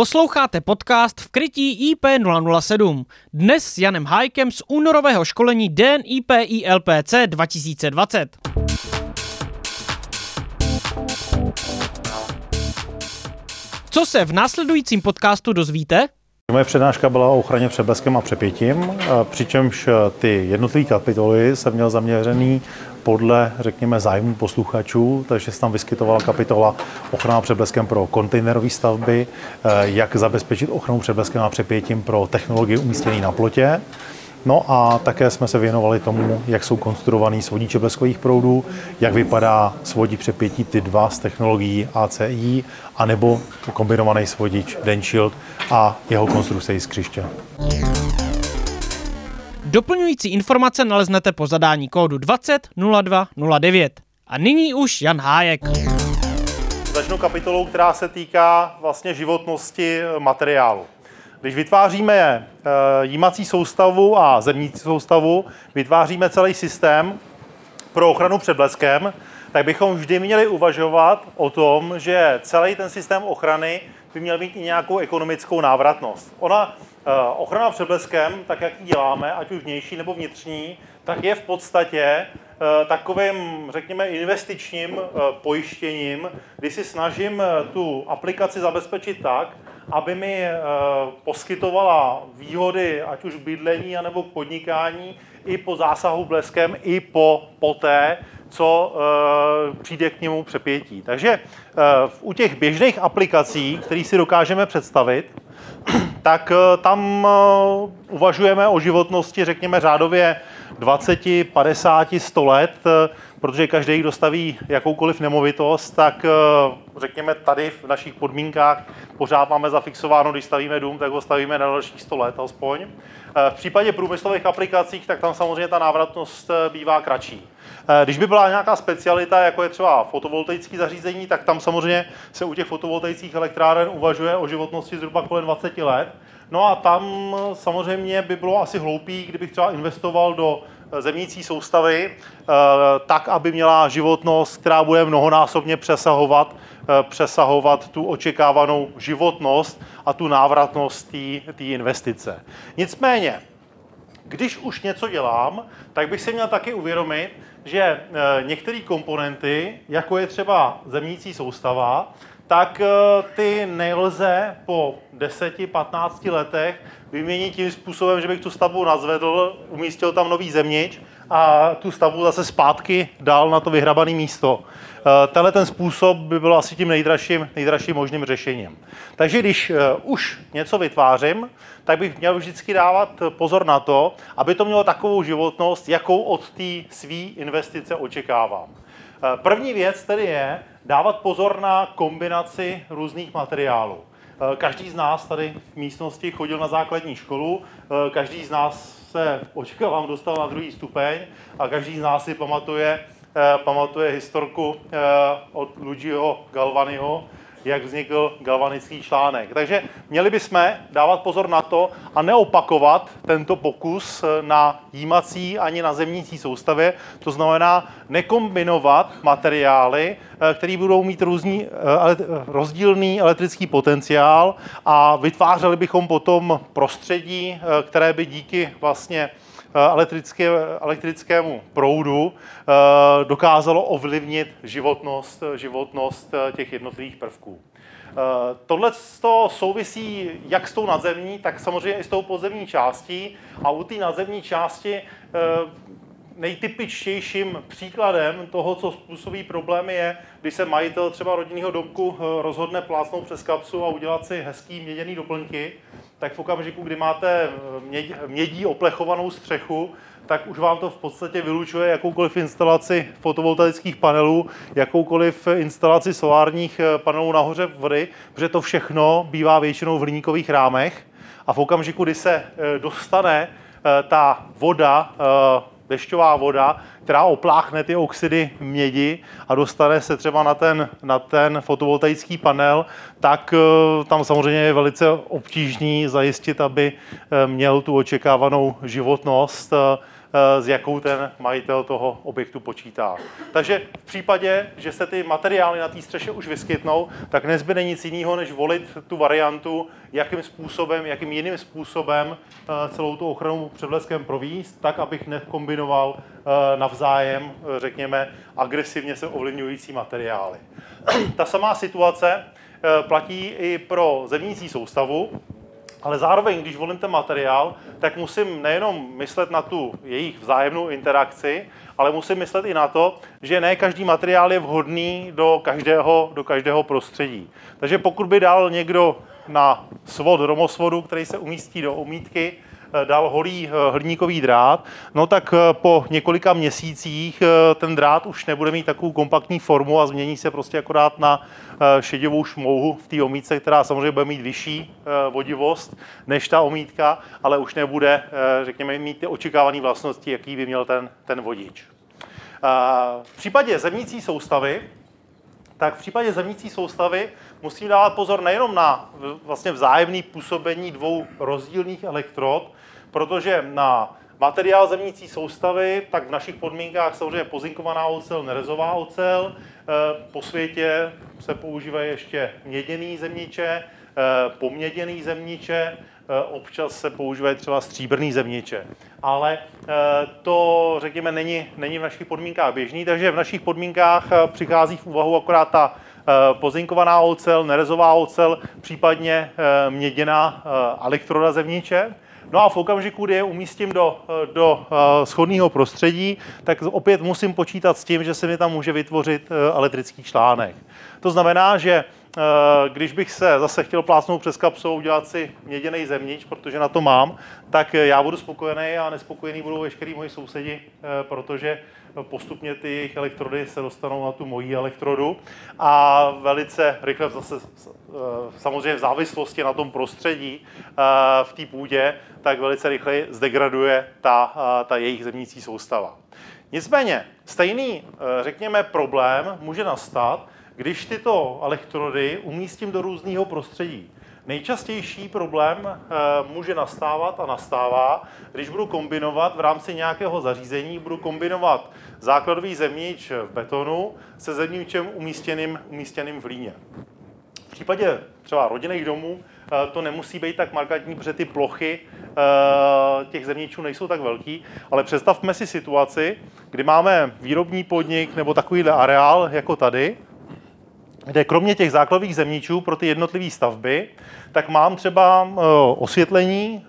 Posloucháte podcast v krytí IP007. Dnes s Janem Hájkem z únorového školení DEN IP ILPC 2020. Co se v následujícím podcastu dozvíte? Moje přednáška byla o ochraně před bleskem a přepětím, přičemž ty jednotlivé kapitoly jsem měl zaměřený podle, řekněme, zájmu posluchačů, takže se tam vyskytovala kapitola ochrana před bleskem pro kontejnerové stavby, jak zabezpečit ochranu před bleskem a přepětím pro technologie umístěné na plotě. No a také jsme se věnovali tomu, jak jsou konstruovaný svodiče bleskových proudů, jak vypadá svodík přepětí ty dva z technologií ACI, anebo kombinovaný svodič Denshield a jeho konstrukce z křiště. Doplňující informace naleznete po zadání kódu 200209. A nyní už Jan Hájek. Začnu kapitolou, která se týká vlastně životnosti materiálu. Když vytváříme eh, jímací soustavu a zemnící soustavu, vytváříme celý systém pro ochranu před bleskem, tak bychom vždy měli uvažovat o tom, že celý ten systém ochrany by měl mít i nějakou ekonomickou návratnost. Ona, eh, ochrana před bleskem, tak jak ji děláme, ať už vnější nebo vnitřní, tak je v podstatě eh, takovým, řekněme, investičním pojištěním, kdy si snažím tu aplikaci zabezpečit tak, aby mi eh, poskytovala výhody, ať už bydlení, anebo podnikání, i po zásahu bleskem, i po poté, co eh, přijde k němu přepětí. Takže eh, u těch běžných aplikací, které si dokážeme představit, tak tam uvažujeme o životnosti, řekněme, řádově 20, 50, 100 let, protože každý, kdo staví jakoukoliv nemovitost, tak řekněme tady v našich podmínkách pořád máme zafixováno, když stavíme dům, tak ho stavíme na dalších 100 let aspoň. V případě průmyslových aplikacích, tak tam samozřejmě ta návratnost bývá kratší. Když by byla nějaká specialita, jako je třeba fotovoltaické zařízení, tak tam samozřejmě se u těch fotovoltaických elektráren uvažuje o životnosti zhruba kolem 20 let. No a tam samozřejmě by bylo asi hloupý, kdybych třeba investoval do zemnící soustavy, eh, tak, aby měla životnost, která bude mnohonásobně přesahovat, eh, přesahovat tu očekávanou životnost a tu návratnost té investice. Nicméně, když už něco dělám, tak bych si měl taky uvědomit, že eh, některé komponenty, jako je třeba zemnící soustava, tak ty nelze po 10-15 letech vyměnit tím způsobem, že bych tu stavbu nazvedl, umístil tam nový zemnič a tu stavbu zase zpátky dal na to vyhrabané místo. Eh, tenhle ten způsob by byl asi tím nejdražším, nejdražším možným řešením. Takže když eh, už něco vytvářím, tak bych měl vždycky dávat pozor na to, aby to mělo takovou životnost, jakou od té své investice očekávám. Eh, první věc tedy je dávat pozor na kombinaci různých materiálů. Každý z nás tady v místnosti chodil na základní školu, každý z nás se, očekávám, dostal na druhý stupeň a každý z nás si pamatuje, eh, pamatuje historku eh, od Luigiho Galvaniho, jak vznikl galvanický článek. Takže měli bychom dávat pozor na to a neopakovat tento pokus na jímací ani na zemnící soustavě. To znamená nekombinovat materiály, eh, které budou mít různý, eh, rozdílný elektrický potenciál a vytvářeli bychom potom prostředí, eh, které by díky vlastně elektrické, elektrickému proudu dokázalo ovlivnit životnost, životnost těch jednotlivých prvků. Tohle souvisí jak s tou nadzemní, tak samozřejmě i s tou podzemní částí. A u té nadzemní části nejtypičtějším příkladem toho, co způsobí problémy, je, když se majitel třeba rodinného domku rozhodne plácnout přes kapsu a udělat si hezký měděný doplňky, tak v okamžiku, kdy máte mědí oplechovanou střechu, tak už vám to v podstatě vylučuje jakoukoliv instalaci fotovoltaických panelů, jakoukoliv instalaci solárních eh, panelů nahoře vody, protože to všechno bývá většinou v hliníkových rámech. A v okamžiku, kdy se eh, dostane eh, ta voda, dešťová voda, která opláchne ty oxidy mědi a dostane se třeba na ten, na ten fotovoltaický panel, tak tam samozřejmě je velice obtížný zajistit, aby měl tu očekávanou životnost s jakou ten majitel toho objektu počítá. Takže v případě, že se ty materiály na té střeše už vyskytnou, tak nezbyde nic jiného, než volit tu variantu, jakým způsobem, jakým jiným způsobem celou tu ochranu před bleskem províst, tak, abych nekombinoval navzájem, řekněme, agresivně se ovlivňující materiály. Ta samá situace platí i pro zemnící soustavu, ale zároveň, když volím ten materiál, tak musím nejenom myslet na tu jejich vzájemnou interakci, ale musím myslet i na to, že ne každý materiál je vhodný do každého, do každého prostředí. Takže pokud by dal někdo na svod romosvodu, který se umístí do omítky, dal holý eh, hliníkový drát, no tak eh, po několika měsících ten drát už nebude mít takovou kompaktní formu a změní se prostě akorát na šedivou šmouhu v té omítce, která samozřejmě bude mít vyšší vodivost než ta omítka, ale už nebude, řekněme, mít ty očekávané vlastnosti, jaký by měl ten, ten vodič. V případě zemnící soustavy, tak v případě zemnící soustavy musím dávat pozor nejenom na vlastně vzájemné působení dvou rozdílných elektrod, protože na materiál zemnící soustavy, tak v našich podmínkách samozřejmě pozinkovaná ocel, nerezová ocel. Eh, po světě se používají ještě měděný zemniče, eh, poměděný zemniče, eh, občas se používají třeba stříbrný zemniče. Ale to, řekněme, není, není v našich podmínkách běžný, takže v našich podmínkách přichází v úvahu akorát ta pozinkovaná ocel, nerezová ocel, případně měděná elektroda zemniče. No a v okamžiku, kdy je umístím do, do eh, schodného prostředí, tak opět musím počítat s tím, že se mi tam může vytvořit eh, elektrický článek. To znamená, že eh, když bych se zase chtěl plásnout přes kapsou, udělat si měděný zemnič, protože na to mám, tak já budu spokojený a nespokojený budou veškerý moji sousedi, protože postupně ty jejich elektrody se dostanou na tu moji elektrodu a velice rychle zase samozřejmě v závislosti na tom prostředí v té půdě, tak velice rychle zdegraduje ta, ta jejich zemnící soustava. Nicméně, stejný, řekněme, problém může nastat, když tyto elektrody umístím do různého prostředí. Nejčastější problém e, může nastávat a nastává, když budu kombinovat v rámci nějakého zařízení, budu kombinovat základový zemnič v betonu se zemničem umístěným, umístěným v líně. V případě třeba rodinných domů Eh, to nemusí být tak markantní, protože ty plochy eh, těch zemničů nejsou tak velký, ale představme si situaci, kdy máme výrobní podnik nebo takovýhle areál jako tady, kde kromě těch základních zemničů pro ty jednotlivé stavby, tak mám třeba eh, osvětlení,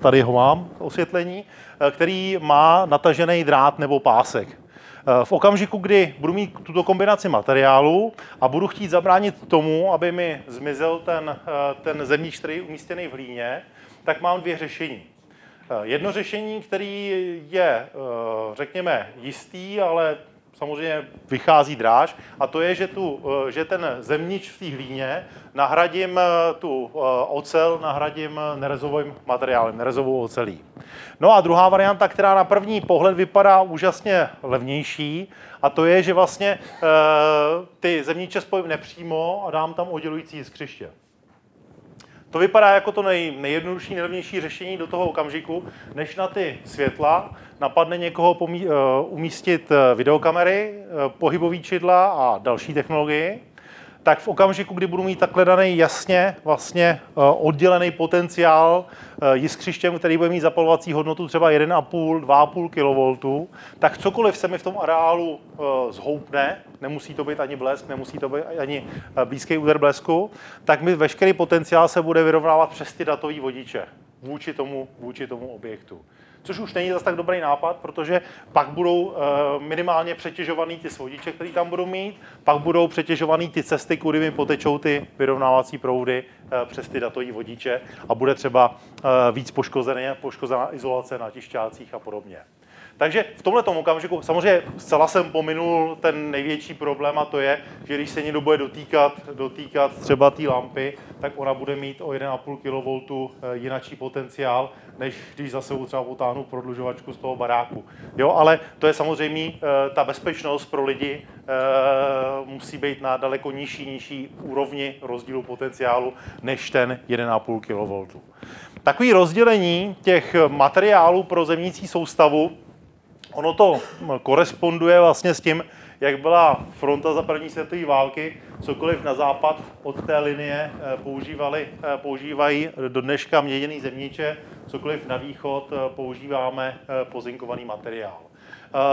tady ho mám, osvětlení, který má natažený drát nebo pásek. Eh, v okamžiku, kdy budu mít tuto kombinaci materiálu a budu chtít zabránit tomu, aby mi zmizel ten, eh, ten zemník, který je umístěný v hlíně, tak mám dvě řešení. Eh, jedno řešení, který je, řekněme, jistý, ale samozřejmě vychází dráž, a to je, že, tu, eh, že ten zemnič v té hlíně nahradím eh, tu eh, ocel, nahradím nerezovým materiálem, nerezovou ocelí. No a druhá varianta, která na první pohled vypadá úžasně levnější, a to je, že vlastně ty zemniče spojím nepřímo a dám tam oddělující jiskřiště. To vypadá jako to nej, nejjednodušší, nejlevnější řešení do toho okamžiku, než na ty světla. Napadne někoho pomí, uh, umístit eh, videokamery, uh, pohybový čidla a další technologii, tak v okamžiku, kdy budu mít takhle daný jasně vlastně oddělený potenciál jiskřištěm, který bude mít zapalovací hodnotu třeba 1,5, 2,5 kV, tak cokoliv se mi v tom areálu zhoupne, nemusí to být ani blesk, nemusí to být ani blízký úder blesku, tak mi veškerý potenciál se bude vyrovnávat přes ty datové vodiče vůči tomu, vůči tomu objektu což už není zase tak dobrý nápad, protože pak budou eh, minimálně přetěžovaný ty svodiče, které tam budou mít, pak budou přetěžovaný ty cesty, kudy mi potečou ty vyrovnávací proudy eh, přes ty datové vodiče a bude třeba eh, víc poškozená, poškozená izolace na tišťácích a podobně. Takže v tomhle okamžiku samozřejmě zcela jsem pominul ten největší problém a to je, že když se někdo bude dotýkat, dotýkat třeba té lampy, tak ona bude mít o 1,5 kV jinačí potenciál, než když zase třeba potáhnu prodlužovačku z toho baráku. Jo, ale to je samozřejmě eh, ta bezpečnost pro lidi eh, musí být na daleko nižší, nižší úrovni rozdílu potenciálu než ten 1,5 kV. Takový rozdělení těch materiálů pro zemnící soustavu Ono to koresponduje vlastně s tím, jak byla fronta za první světové války, cokoliv na západ od té linie eh, používali, eh, používají do dneška měděný zemníče, cokoliv na východ eh, používáme pozinkovaný materiál.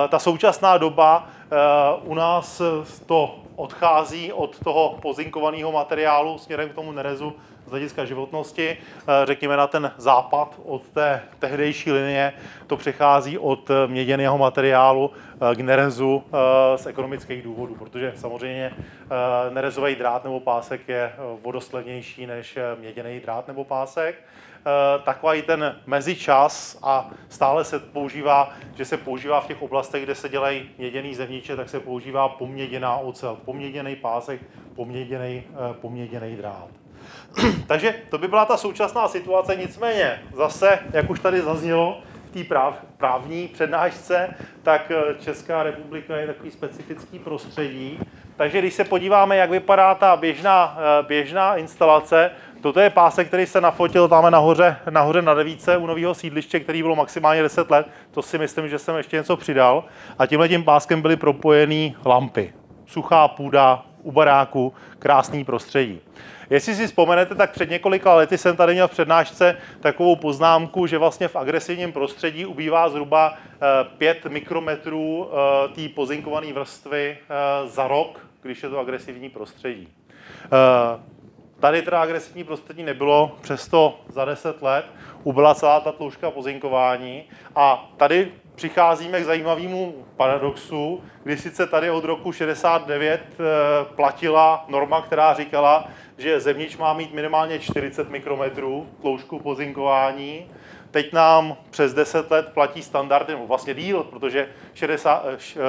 Ta současná doba u nás to odchází od toho pozinkovaného materiálu směrem k tomu nerezu z hlediska životnosti, eh, řekněme na ten západ od té tehdejší linie, to přechází od měděného materiálu eh, k nerezu eh, z ekonomických důvodů, protože samozřejmě nerezový drát nebo pásek je vodoslevnější než měděný drát nebo pásek takový ten mezičas a stále se používá, že se používá v těch oblastech, kde se dělají měděný zemníče, tak se používá poměděná ocel, poměděný pásek, poměděný, poměděný drát. Takže to by byla ta současná situace, nicméně zase, jak už tady zaznělo v té práv, právní přednášce, tak eh, Česká republika je takový specifický prostředí. Takže když se podíváme, jak vypadá ta běžná, eh, běžná instalace, Toto je pásek, který se nafotil tam nahoře, nahoře na devíce u nového sídliště, který bylo maximálně 10 let. To si myslím, že jsem ještě něco přidal. A tímhle tím páskem byly propojené lampy. Suchá půda u baráku, krásný prostředí. Jestli si vzpomenete, tak před několika lety jsem tady měl v přednášce takovou poznámku, že vlastně v agresivním prostředí ubývá zhruba 5 eh, mikrometrů eh, té pozinkované vrstvy eh, za rok, když je to agresivní prostředí. Tady teda agresivní prostředí nebylo, přesto za 10 let ubyla celá ta tloušťka pozinkování a tady přicházíme k zajímavému paradoxu, kdy sice tady od roku 69 platila norma, která říkala, že zevnitř má mít minimálně 40 mikrometrů tloušku pozinkování. Teď nám přes 10 let platí standard, nebo vlastně díl, protože 60,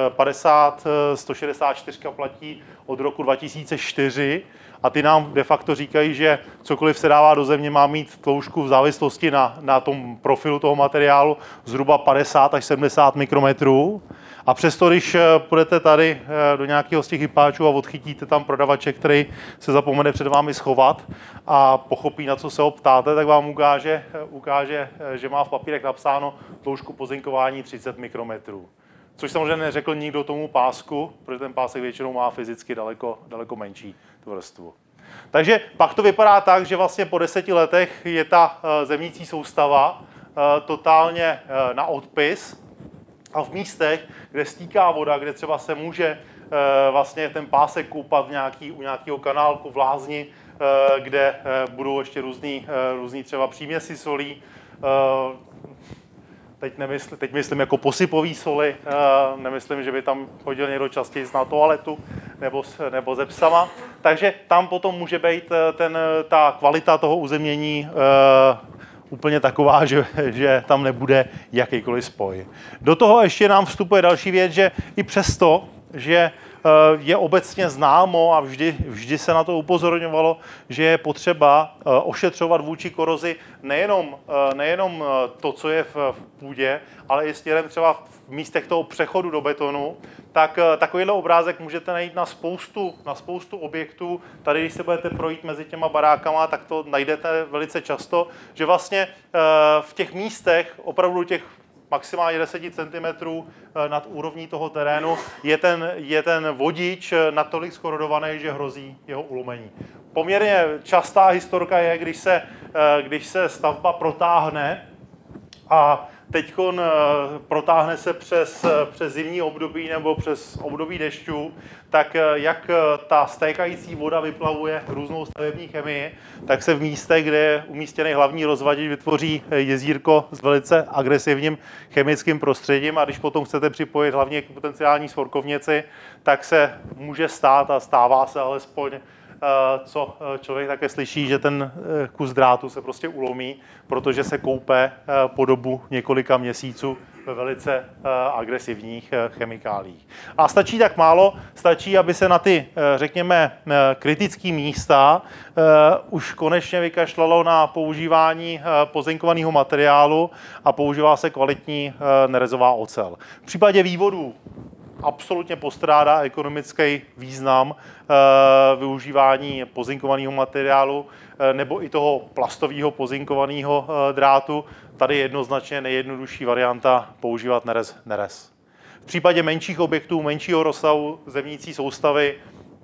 50, 164 platí od roku 2004 a ty nám de facto říkají, že cokoliv se dává do země, má mít tloušku v závislosti na, na tom profilu toho materiálu zhruba 50 až 70 mikrometrů. A přesto, když eh, půjdete tady eh, do nějakého z těch hypáčů a odchytíte tam prodavače, který se zapomene před vámi schovat a pochopí, na co se ho ptáte, tak vám ukáže, eh, ukáže že má v papírech napsáno tloušku pozinkování 30 mikrometrů. Což samozřejmě neřekl nikdo tomu pásku, protože ten pásek většinou má fyzicky daleko, daleko menší vrstvu. Takže pak to vypadá tak, že vlastně po deseti letech je ta zemnící soustava totálně na odpis, a v místech, kde stíká voda, kde třeba se může eh, vlastně ten pásek koupat v nějaký, u nějakého kanálku v lázni, eh, kde eh, budou ještě různý, různý třeba příměsi solí, teď, nemysl, teď myslím jako posypový soli, nemyslím, že by tam chodil někdo častěji na toaletu nebo, nebo ze psama. Takže tam potom může být ten, ta kvalita toho uzemnění úplně taková, že, že tam nebude jakýkoliv spoj. Do toho ještě nám vstupuje další věc, že i přesto, že eh, je obecně známo a vždy, vždy se na to upozorňovalo, že je potřeba eh, ošetřovat vůči korozi nejenom, eh, nejenom to, co je v půdě, ale i směrem třeba v místech toho přechodu do betonu, tak takovýhle obrázek můžete najít na spoustu, na spoustu objektů. Tady, když se budete projít mezi těma barákama, tak to najdete velice často, že vlastně v těch místech, opravdu těch maximálně 10 cm eh, nad úrovní toho terénu, je ten, je ten vodič eh, natolik skorodovaný, že hrozí jeho ulomení. Poměrně častá historka je, když se, eh, když se stavba protáhne a teď eh, protáhne se přes, eh, přes zimní období nebo přes období dešťů, tak eh, jak ta stékající voda vyplavuje různou stavební chemii, tak se v místech, kde je umístěný hlavní rozvadič, vytvoří jezírko s velice agresivním chemickým prostředím. A když potom chcete připojit hlavně k potenciální svorkovnici, tak se může stát a stává se alespoň co eh, člověk také slyší, že ten eh, kus drátu se prostě ulomí, protože se koupe po dobu několika měsíců ve velice agresivních chemikálích. A stačí tak málo, stačí, aby se na ty, řekněme, kritické místa už konečně vykašlalo na používání pozinkovaného materiálu a používá se kvalitní nerezová ocel. V případě vývodů absolutně postrádá ekonomický význam eh, využívání pozinkovaného materiálu eh, nebo i toho plastového pozinkovaného eh, drátu. Tady je jednoznačně nejjednodušší varianta používat nerez. nerez. V případě menších objektů, menšího rozsahu zemnící soustavy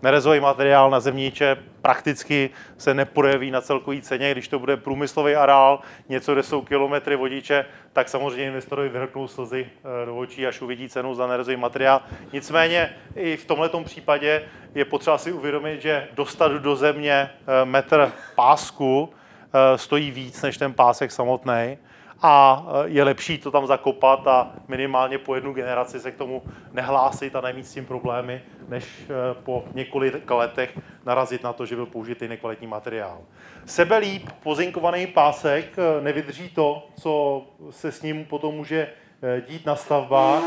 nerezový materiál na zemníče prakticky se neprojeví na celkový ceně. Když to bude průmyslový areál, něco, kde jsou kilometry vodiče, tak samozřejmě investorovi vyhrknou slzy eh, do očí, až uvidí cenu za nerezový materiál. Nicméně i v tomto případě je potřeba si uvědomit, že dostat do země eh, metr pásku eh, stojí víc než ten pásek samotný a je lepší to tam zakopat a minimálně po jednu generaci se k tomu nehlásit a nemít s tím problémy, než eh, po několika letech narazit na to, že byl použitý nekvalitní materiál. Sebe líp pozinkovaný pásek eh, nevydrží to, co se s ním potom může eh, dít na stavbách,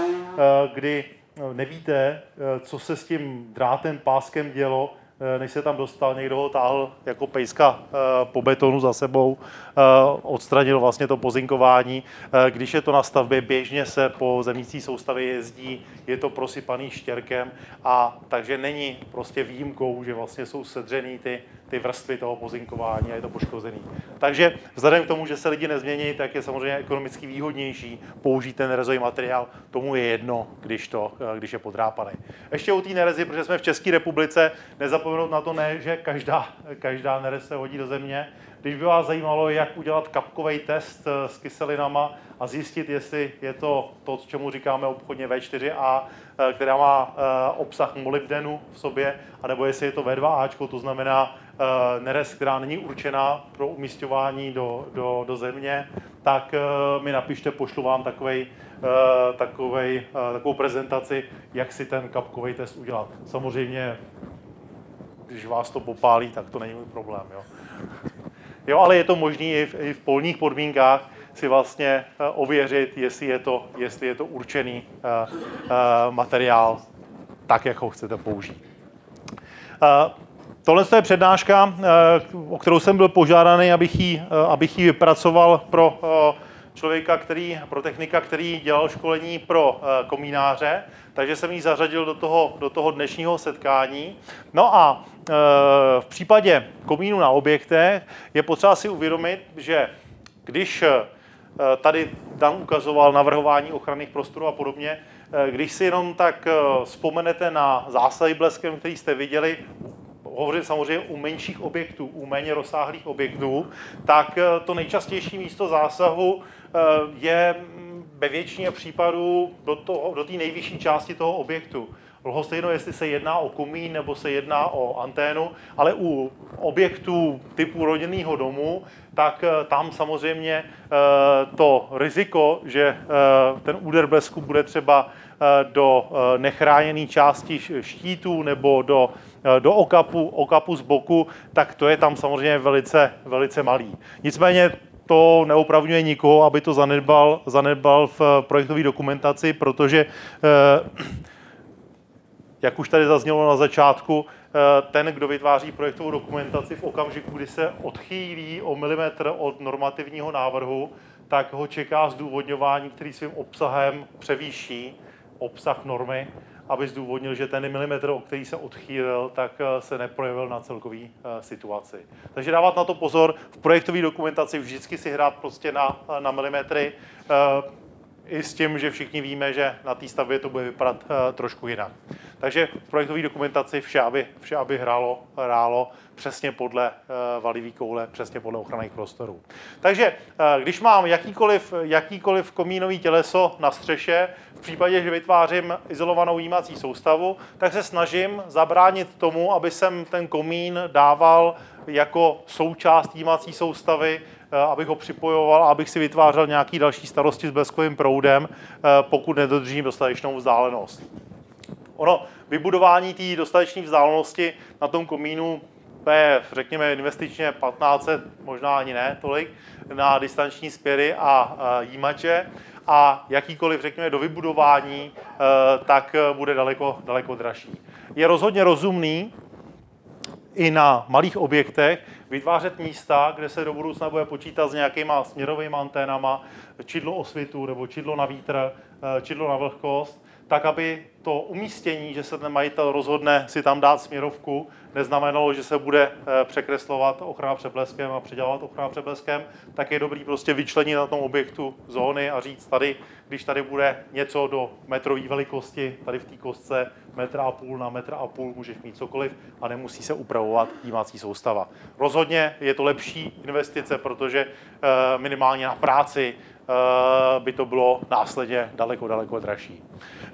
kdy nevíte, co se s tím drátem, páskem dělo, Eh, než se tam dostal, někdo ho táhl jako pejska eh, po betonu za sebou, eh, odstranil vlastně to pozinkování. Když je to na stavbě, běžně se po zemnící soustavě jezdí, je to prosypaný štěrkem a takže není prostě výjimkou, že vlastně jsou sedřený ty, ty vrstvy toho pozinkování a je to poškozený. Takže vzhledem k tomu, že se lidi nezmění, tak je samozřejmě ekonomicky výhodnější použít ten nerezový materiál. Tomu je jedno, když, to, když je podrápaný. Ještě u té nerezy, protože jsme v České republice, nezapomenout na to ne, že každá, každá nerez se hodí do země. Když by vás zajímalo, jak udělat kapkový test eh, s kyselinama a zjistit, jestli je to to, čemu říkáme obchodně V4A, eh, která má eh, obsah molybdenu v sobě, anebo jestli je to V2A, to znamená nerez, která není určená pro umístování do, do, do země, tak mi napište, pošlu vám takovej, takovej, takovou prezentaci, jak si ten kapkový test udělat. Samozřejmě když vás to popálí, tak to není můj problém. Jo, jo ale je to možné i v, i v polních podmínkách si vlastně eh, ověřit, jestli je to, jestli je to určený uh, uh, materiál tak, jak ho chcete použít. Tohle je přednáška, o kterou jsem byl požádaný, abych ji, abych ji vypracoval pro člověka, který, pro technika, který dělal školení pro komínáře, takže jsem ji zařadil do toho, do toho dnešního setkání. No a e, v případě komínu na objektech je potřeba si uvědomit, že když e, tady Dan ukazoval navrhování ochranných prostorů a podobně, e, když si jenom tak vzpomenete na zásahy bleskem, který jste viděli, hovořím samozřejmě u menších objektů, u méně rozsáhlých objektů, tak to nejčastější místo zásahu je ve většině případů do, toho, do té nejvyšší části toho objektu. Lhostejno, jestli se jedná o komín nebo se jedná o anténu, ale u objektů typu rodinného domu, tak eh, tam samozřejmě eh, to riziko, že eh, ten úder blesku bude třeba do nechráněné části štítů nebo do, do okapu, okapu z boku, tak to je tam samozřejmě velice, velice malý. Nicméně to neopravňuje nikoho, aby to zanedbal, zanedbal v projektové dokumentaci, protože, eh, jak už tady zaznělo na začátku, eh, ten, kdo vytváří projektovou dokumentaci v okamžiku, kdy se odchýlí o milimetr od normativního návrhu, tak ho čeká zdůvodňování, který svým obsahem převýší obsah normy aby zdůvodnil, že ten milimetr, o který se odchýlil, tak eh, se neprojevil na celkový eh, situaci. Takže dávat na to pozor, v projektové dokumentaci vždycky si hrát prostě na, na milimetry, eh, i s tím, že všichni víme, že na té stavbě to bude vypadat trošku jinak. Takže v projektové dokumentaci vše, aby, vše, aby hrálo, hrálo přesně podle uh, valivý koule, přesně podle ochranných prostorů. Takže uh, když mám jakýkoliv, jakýkoliv komínový těleso na střeše, v případě, že vytvářím izolovanou jímací soustavu, tak se snažím zabránit tomu, aby jsem ten komín dával jako součást jímací soustavy, uh, abych ho připojoval a abych si vytvářel nějaký další starosti s bleskovým proudem, pokud nedodržím dostatečnou vzdálenost. Ono, vybudování té dostatečné vzdálenosti na tom komínu to je, řekněme, investičně 1500, možná ani ne tolik, na distanční spěry a jímače. a jakýkoliv, řekněme, do vybudování, tak bude daleko, daleko dražší. Je rozhodně rozumný i na malých objektech vytvářet místa, kde se do budoucna bude počítat s nějakýma směrovými anténama, čidlo osvitu nebo čidlo na vítr, čidlo na vlhkost, tak aby to umístění, že se ten majitel rozhodne si tam dát směrovku, neznamenalo, že se bude eh, překreslovat ochrana přebleskem a předělávat ochrana přebleskem, tak je dobrý prostě vyčlenit na tom objektu zóny a říct tady, když tady bude něco do metrové velikosti, tady v té kostce metra a půl na metr a půl můžeš mít cokoliv a nemusí se upravovat jímací soustava. Rozhodně je to lepší investice, protože eh, minimálně na práci by to bylo následně daleko, daleko dražší.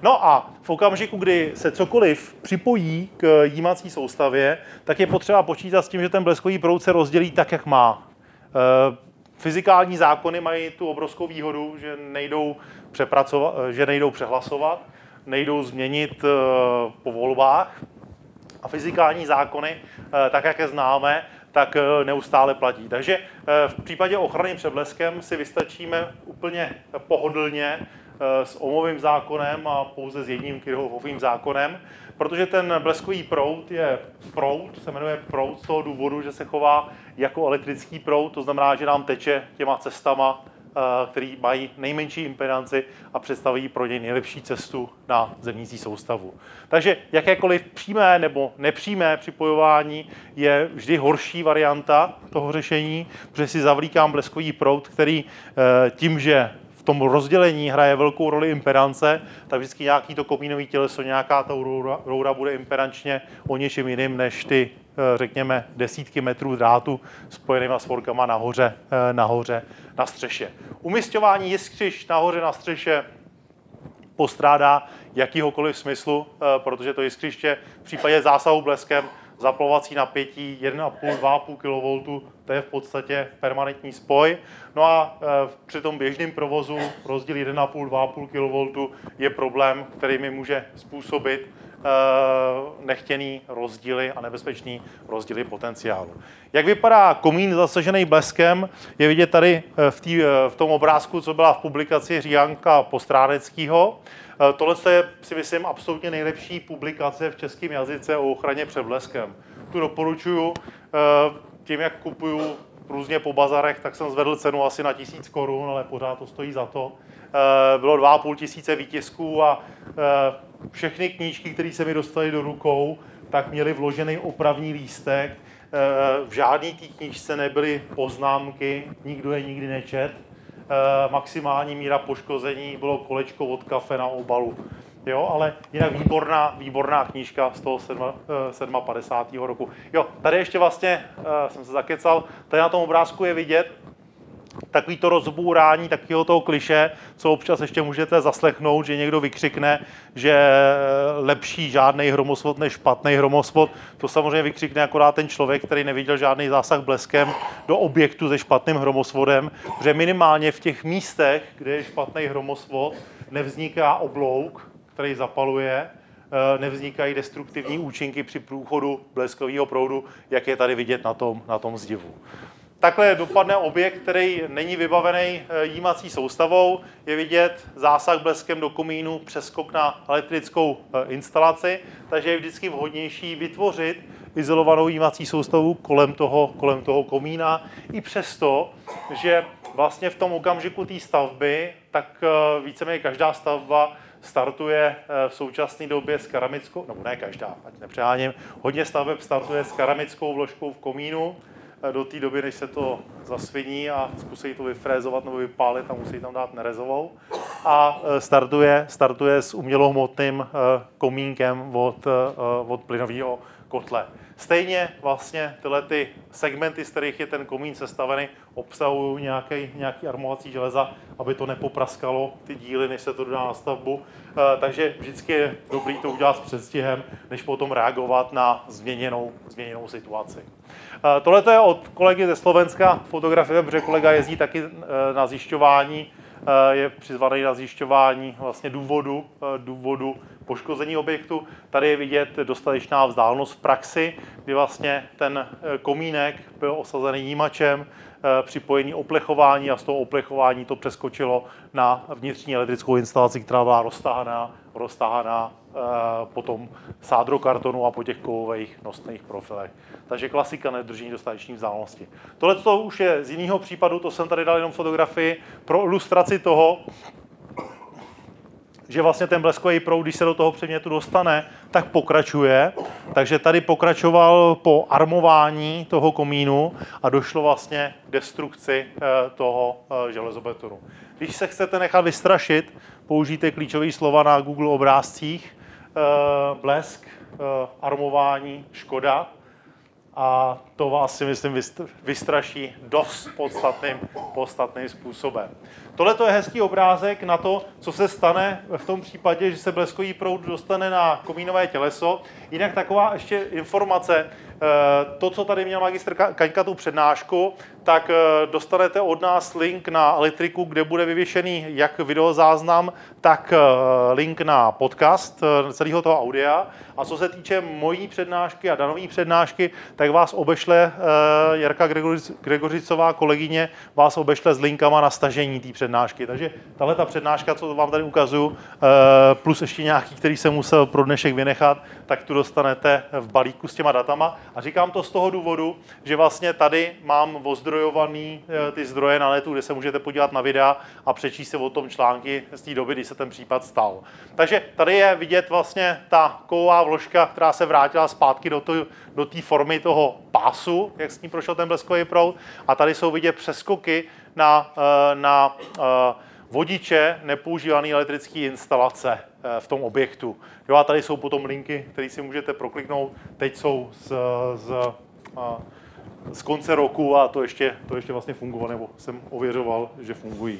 No a v okamžiku, kdy se cokoliv připojí k jímací soustavě, tak je potřeba počítat s tím, že ten bleskový proud se rozdělí tak, jak má. Eh, fyzikální zákony mají tu obrovskou výhodu, že nejdou, přepracovat, eh, že nejdou přehlasovat, nejdou změnit po volbách. A fyzikální zákony, tak jak je známe, tak eh, neustále platí. Takže eh, v případě ochrany před bleskem si vystačíme úplně pohodlně eh, s omovým zákonem a pouze s jedním Kirchhoffovým zákonem, protože ten bleskový proud je proud, se jmenuje proud z toho důvodu, že se chová jako elektrický proud, to znamená, že nám teče těma cestama který mají nejmenší impedanci a představují pro něj nejlepší cestu na zemnící soustavu. Takže jakékoliv přímé nebo nepřímé připojování je vždy horší varianta toho řešení, protože si zavlíkám bleskový proud, který eh, tím, že v tom rozdělení hraje velkou roli impedance, tak vždycky nějaký to komínový těleso, nějaká ta roura bude impedančně o něčem jiným než ty řekněme, desítky metrů drátu spojenýma svorkama nahoře, eh, nahoře na střeše. Umistování jiskřiš nahoře na střeše postrádá jakýhokoliv smyslu, eh, protože to jiskřiště v případě zásahu bleskem zaplovací napětí 1,5-2,5 kV, to je v podstatě permanentní spoj. No a při tom běžném provozu rozdíl 1,5-2,5 kV je problém, který mi může způsobit Eh, nechtěný rozdíly a nebezpečný rozdíly potenciálu. Jak vypadá komín zasažený bleskem, je vidět tady eh, v, tý, eh, v tom obrázku, co byla v publikaci Říjanka Postráneckého. Tohle je, si myslím, absolutně nejlepší publikace v českém jazyce o ochraně před bleskem. Tu doporučuju tím, jak kupuju různě po bazarech, tak jsem zvedl cenu asi na tisíc korun, ale pořád to stojí za to. Bylo 2,5 tisíce výtisků a všechny knížky, které se mi dostaly do rukou, tak měly vložený opravní lístek. Eh, v žádné té knížce nebyly poznámky, nikdo je nikdy nečet. Eh, maximální míra poškození bylo kolečko od kafe na obalu. Jo, ale jinak výborná, výborná knížka z toho 57. Eh, roku. Jo, tady ještě vlastně jsem se zakecal, tady na tom obrázku je vidět, takový to rozbůrání takového toho kliše, co občas ještě můžete zaslechnout, že někdo vykřikne, že lepší žádný hromosvod než špatný hromosvod. To samozřejmě vykřikne akorát ten člověk, který neviděl žádný zásah bleskem do objektu se špatným hromosvodem, protože minimálně v těch místech, kde je špatný hromosvod, nevzniká oblouk, který zapaluje, eh, nevznikají destruktivní účinky při průchodu bleskového proudu, jak je tady vidět na tom, na tom zdivu takhle dopadne objekt, který není vybavený eh, jímací soustavou. Je vidět zásah bleskem do komínu, přeskok na elektrickou eh, instalaci, takže je vždycky vhodnější vytvořit izolovanou jímací soustavu kolem toho, kolem toho komína. I přesto, že vlastně v tom okamžiku té stavby, tak eh, víceméně každá stavba startuje v současné době s keramickou, nebo ne každá, ať nepřeháním, hodně staveb startuje s keramickou vložkou v komínu, do té doby, než se to zasviní a zkusí to vyfrézovat nebo vypálit a musí tam dát nerezovou. A e, startuje, startuje s umělohmotným e, komínkem od, od plynového kotle. Stejně vlastně tyhle ty segmenty, z kterých je ten komín sestavený, obsahují nějaký, nějaký armovací železa, aby to nepopraskalo ty díly, než se to dodá na stavbu. Takže vždycky je dobrý to udělat s předstihem, než potom reagovat na změněnou, změněnou situaci. Tohle je od kolegy ze Slovenska fotografie, protože kolega jezdí taky e, na zjišťování, e, je přizvaný na zjišťování vlastně důvodu, důvodu poškození objektu. Tady je vidět dostatečná vzdálenost v praxi, kdy vlastně ten komínek byl osazený jímačem, připojení oplechování a z toho oplechování to přeskočilo na vnitřní elektrickou instalaci, která byla roztahaná, roztahaná potom sádrokartonu a po těch kovových nosných profilech. Takže klasika nedržení dostatečné vzdálenosti. Tohle to už je z jiného případu, to jsem tady dal jenom fotografii pro ilustraci toho, že vlastně ten bleskový proud, když se do toho předmětu dostane, tak pokračuje. Takže tady pokračoval po armování toho komínu a došlo vlastně k destrukci eh, toho eh, železobetonu. Když se chcete nechat vystrašit, použijte klíčové slova na Google obrázcích. Eh, blesk, armování, škoda. A to vás si myslím vystraší dost podstatným, podstatným způsobem. Tohle je hezký obrázek na to, co se stane v tom případě, že se bleskový proud dostane na komínové těleso. Jinak taková ještě informace, Eh, to, co tady měl magistr Kaňka tu přednášku, tak eh, dostanete od nás link na elektriku, kde bude vyvěšený jak videozáznam, tak eh, link na podcast celého toho audia. A co se týče mojí přednášky a danové přednášky, tak vás obešle Jarka Gregořicová, kolegyně, vás obešle s linkama na stažení té přednášky. Takže tahle ta přednáška, co vám tady ukazuju, plus ještě nějaký, který jsem musel pro dnešek vynechat, tak tu dostanete v balíku s těma datama. A říkám to z toho důvodu, že vlastně tady mám ozdrojovaný eh, ty zdroje na netu, kde se můžete podívat na videa a přečíst si o tom články z té doby, kdy se ten případ stal. Takže tady je vidět vlastně ta kovová vložka, která se vrátila zpátky do, to, do té formy toho pásu, jak s ní prošel ten bleskový proud. A tady jsou vidět přeskoky na, eh, na, eh, vodiče nepoužívané elektrické instalace v tom objektu. Jo, a tady jsou potom linky, které si můžete prokliknout. Teď jsou z, z, z konce roku a to ještě, to ještě vlastně fungovalo, nebo jsem ověřoval, že fungují.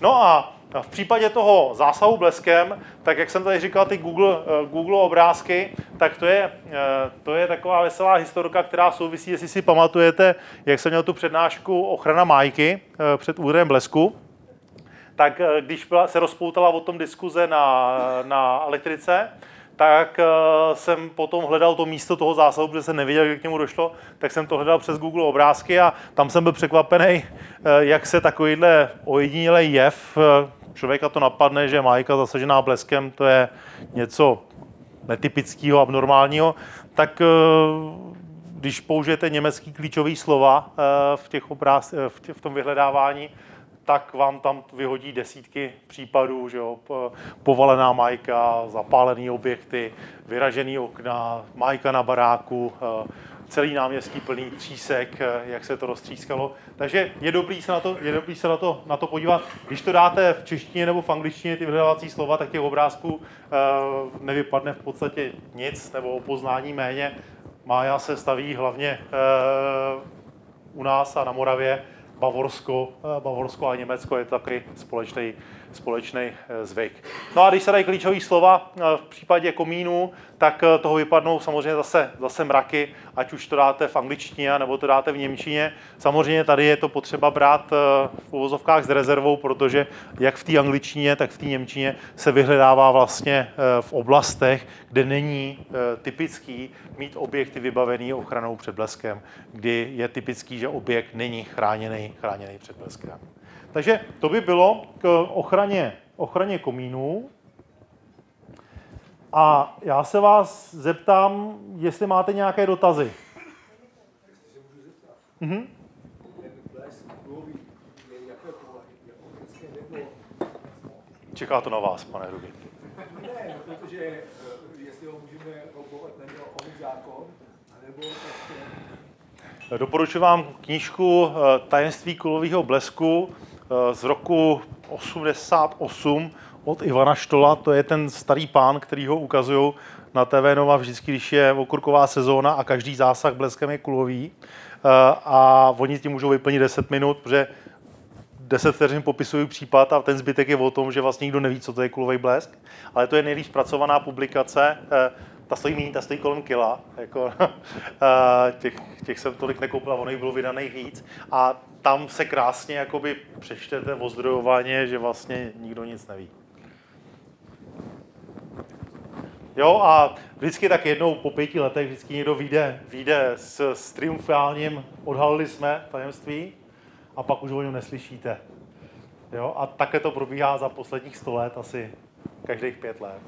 No a v případě toho zásahu bleskem, tak jak jsem tady říkal, ty Google, eh, Google obrázky, tak to je, eh, to je taková veselá historka, která souvisí, jestli si pamatujete, jak jsem měl tu přednášku ochrana májky před úderem blesku tak eh, když byla, se rozpoutala o tom diskuze na, na elektrice, tak uh, jsem potom hledal to místo toho zásahu, protože jsem nevěděl, jak k němu došlo, tak jsem to hledal přes Google obrázky a tam jsem byl překvapený, uh, jak se takovýhle ojedinělý jev, uh, člověka to napadne, že majka zasažená bleskem, to je něco netypického, abnormálního, tak když použijete německý klíčový slova v, těch obráz, v, tě, v tom vyhledávání, tak vám tam vyhodí desítky případů, že jo, povalená majka, zapálený objekty, vyražený okna, majka na baráku, eh, celý náměstí plný třísek, eh, jak se to roztřískalo. Takže je dobrý se na to, je dobrý se na to, na to podívat. Když to dáte v češtině nebo v angličtině ty vyhledávací slova, tak těch obrázků eh, nevypadne v podstatě nic nebo o poznání méně. Mája se staví hlavně u nás a na Moravě, Bavorsko, eh, Bavorsko a Německo je takový společný, společný eh, zvyk. No a když se dají klíčové slova eh, v případě komínu, tak toho vypadnou samozřejmě zase, zase mraky, ať už to dáte v angličtině nebo to dáte v němčině. Samozřejmě tady je to potřeba brát v uvozovkách s rezervou, protože jak v té angličtině, tak v té němčině se vyhledává vlastně v oblastech, kde není typický mít objekty vybavený ochranou před bleskem, kdy je typický, že objekt není chráněný chráněný, před bleskem. Takže to by bylo k ochraně, ochraně komínů. A já se vás zeptám, jestli máte nějaké dotazy. Mhm. Čeká to na vás, pane Ruby. Ne, protože eh, jestli ho můžeme zákon, anebo prostě Doporučuji vám knížku eh, Tajemství kulového blesku z roku 88 od Ivana Štola. To je ten starý pán, který ho ukazují na TV Nova vždycky, když je okurková sezóna a každý zásah bleskem je kulový. Eh, a oni tím můžou vyplnit 10 minut, protože 10 vteřin popisují případ a ten zbytek je o tom, že vlastně nikdo neví, co to je kulový blesk. Ale to je nejlíp zpracovaná publikace ta stojí méně, ta stojí kolem kila, jako, těch, těch jsem tolik nekoupil, ono bylo vydaných víc a tam se krásně jakoby přečtete ozdrojovaně, že vlastně nikdo nic neví. Jo, a vždycky tak jednou po pěti letech vždycky někdo vyjde, vyjde s, s triumfálním, odhalili jsme tajemství. a pak už o něm neslyšíte. Jo? A také to probíhá za posledních 100 let, asi každých pět let.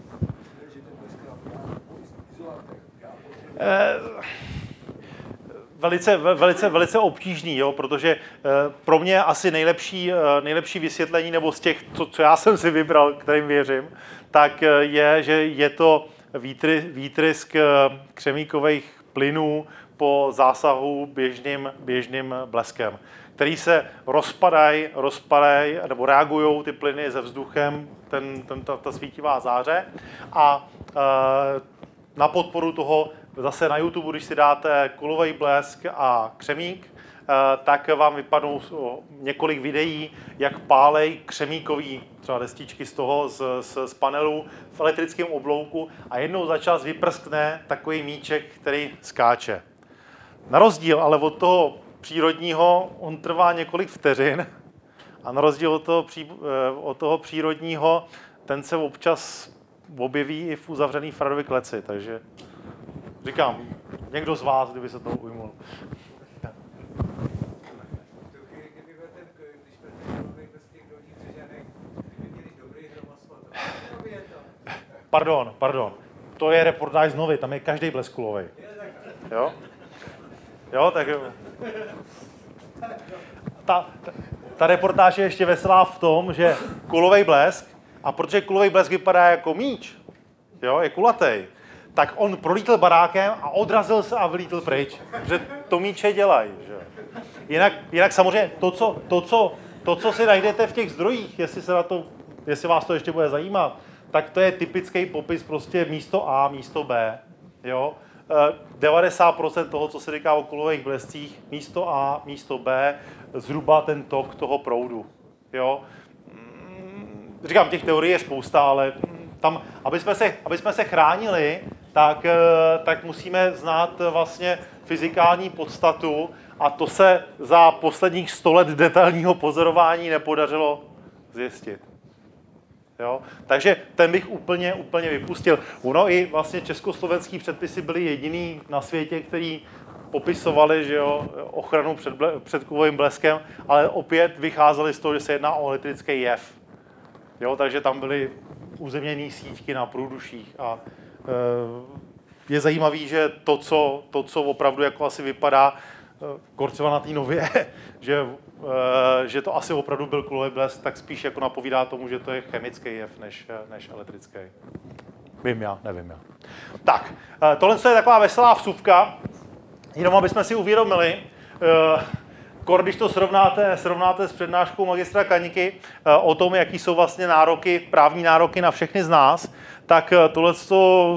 Velice, ve- velice, velice obtížný, jo, protože eh, pro mě asi nejlepší, eh, nejlepší vysvětlení, nebo z těch, co, co já jsem si vybral, kterým věřím, tak eh, je, že je to výtry, výtrysk eh, křemíkových plynů po zásahu běžným, běžným bleskem, který se rozpadají, rozpadají, nebo reagují ty plyny se vzduchem, ten, ten, ta, ta svítivá záře a eh, na podporu toho zase na YouTube, když si dáte kulový blesk a křemík, eh, tak vám vypadnou několik videí, jak pálej křemíkový třeba destičky z toho, z, z, z panelu v elektrickém oblouku a jednou za čas vyprskne takový míček, který skáče. Na rozdíl ale od toho přírodního, on trvá několik vteřin a na rozdíl od toho, pří, eh, od toho přírodního, ten se občas objeví i v uzavřený Faradově kleci, takže říkám, někdo z vás, kdyby se toho ujmul. Pardon, pardon. To je reportáž z Novy, tam je každý bleskulový. Jo? Jo, tak jo. Ta, ta, ta reportáž je ještě veselá v tom, že kulový blesk, a protože kulový blesk vypadá jako míč, jo, je kulatý, tak on prolítl barákem a odrazil se a vylítl pryč. Protože to míče dělají. Že? Jinak, jinak samozřejmě to co, to, co, to, co si najdete v těch zdrojích, jestli, se na to, jestli vás to ještě bude zajímat, tak to je typický popis prostě místo A, místo B. Jo? Eh, 90% toho, co se říká o kulových blescích, místo A, místo B, zhruba ten tok toho proudu. Jo? Říkám, těch teorií je spousta, ale tam, aby jsme se, aby jsme se chránili, tak, eh, tak musíme znát eh, vlastně fyzikální podstatu a to se za posledních 100 let detailního pozorování nepodařilo zjistit. Jo? Takže ten bych úplně, úplně vypustil. Ono i vlastně československý předpisy byly jediný na světě, který popisovali že jo, ochranu před, ble, před kovovým bleskem, ale opět vycházeli z toho, že se jedná o elektrický jev. Jo, takže tam byly uzemněné síťky na průduších a e, je zajímavý, že to, co, to, co opravdu jako asi vypadá e, Korcova na té nově, že, e, že to asi opravdu byl kulový blesk, tak spíš jako napovídá tomu, že to je chemický jev než, než elektrický. Vím já, nevím já. Tak, tohle je taková veselá vsuvka, jenom aby jsme si uvědomili, Kor, když to srovnáte, srovnáte s přednáškou magistra Kaniky eh, o tom, jaký jsou vlastně nároky, právní nároky na všechny z nás, tak eh, tohle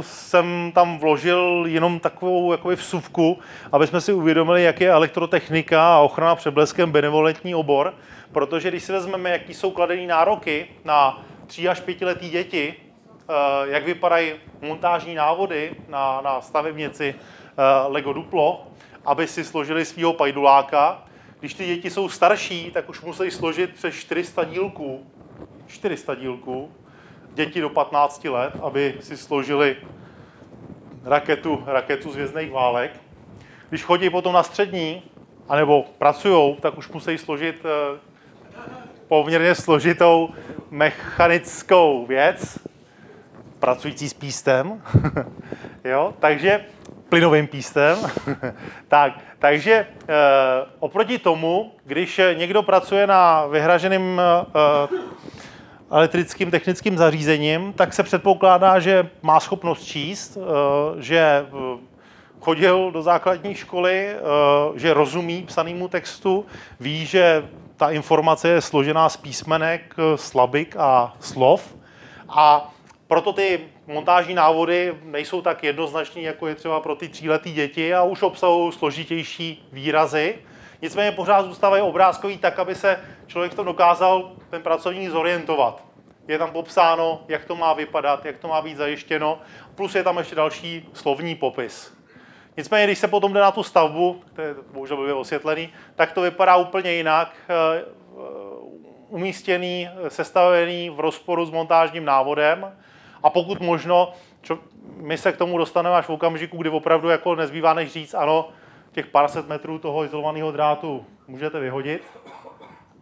jsem tam vložil jenom takovou jakoby vsuvku, aby jsme si uvědomili, jak je elektrotechnika a ochrana před bleskem benevolentní obor, protože když si vezmeme, jaký jsou kladený nároky na 3 až 5 letý děti, eh, jak vypadají montážní návody na, na stavebnici Lego Duplo, aby si složili svého pajduláka, když ty děti jsou starší, tak už musí složit přes 400 dílků. 400 dílků. Děti do 15 let, aby si složili raketu, raketu z vězných válek. Když chodí potom na střední, anebo pracují, tak už musí složit eh, poměrně složitou mechanickou věc, pracující s pístem. jo? Takže plynovým pístem. tak, takže e, oproti tomu, když někdo pracuje na vyhraženém e, elektrickým technickým zařízením, tak se předpokládá, že má schopnost číst, e, že chodil do základní školy, že rozumí psanému textu, ví, že ta informace je složená z písmenek, slabik a slov a proto ty montážní návody nejsou tak jednoznační, jako je třeba pro ty tříletý děti a už obsahují složitější výrazy. Nicméně pořád zůstávají obrázkový tak, aby se člověk v tom dokázal ten pracovník zorientovat. Je tam popsáno, jak to má vypadat, jak to má být zajištěno, plus je tam ještě další slovní popis. Nicméně, když se potom jde na tu stavbu, to je bohužel blbě osvětlený, tak to vypadá úplně jinak. Umístěný, sestavený v rozporu s montážním návodem, a pokud možno, čo, my se k tomu dostaneme až v okamžiku, kdy opravdu jako nezbývá než říct, ano, těch pár set metrů toho izolovaného drátu můžete vyhodit.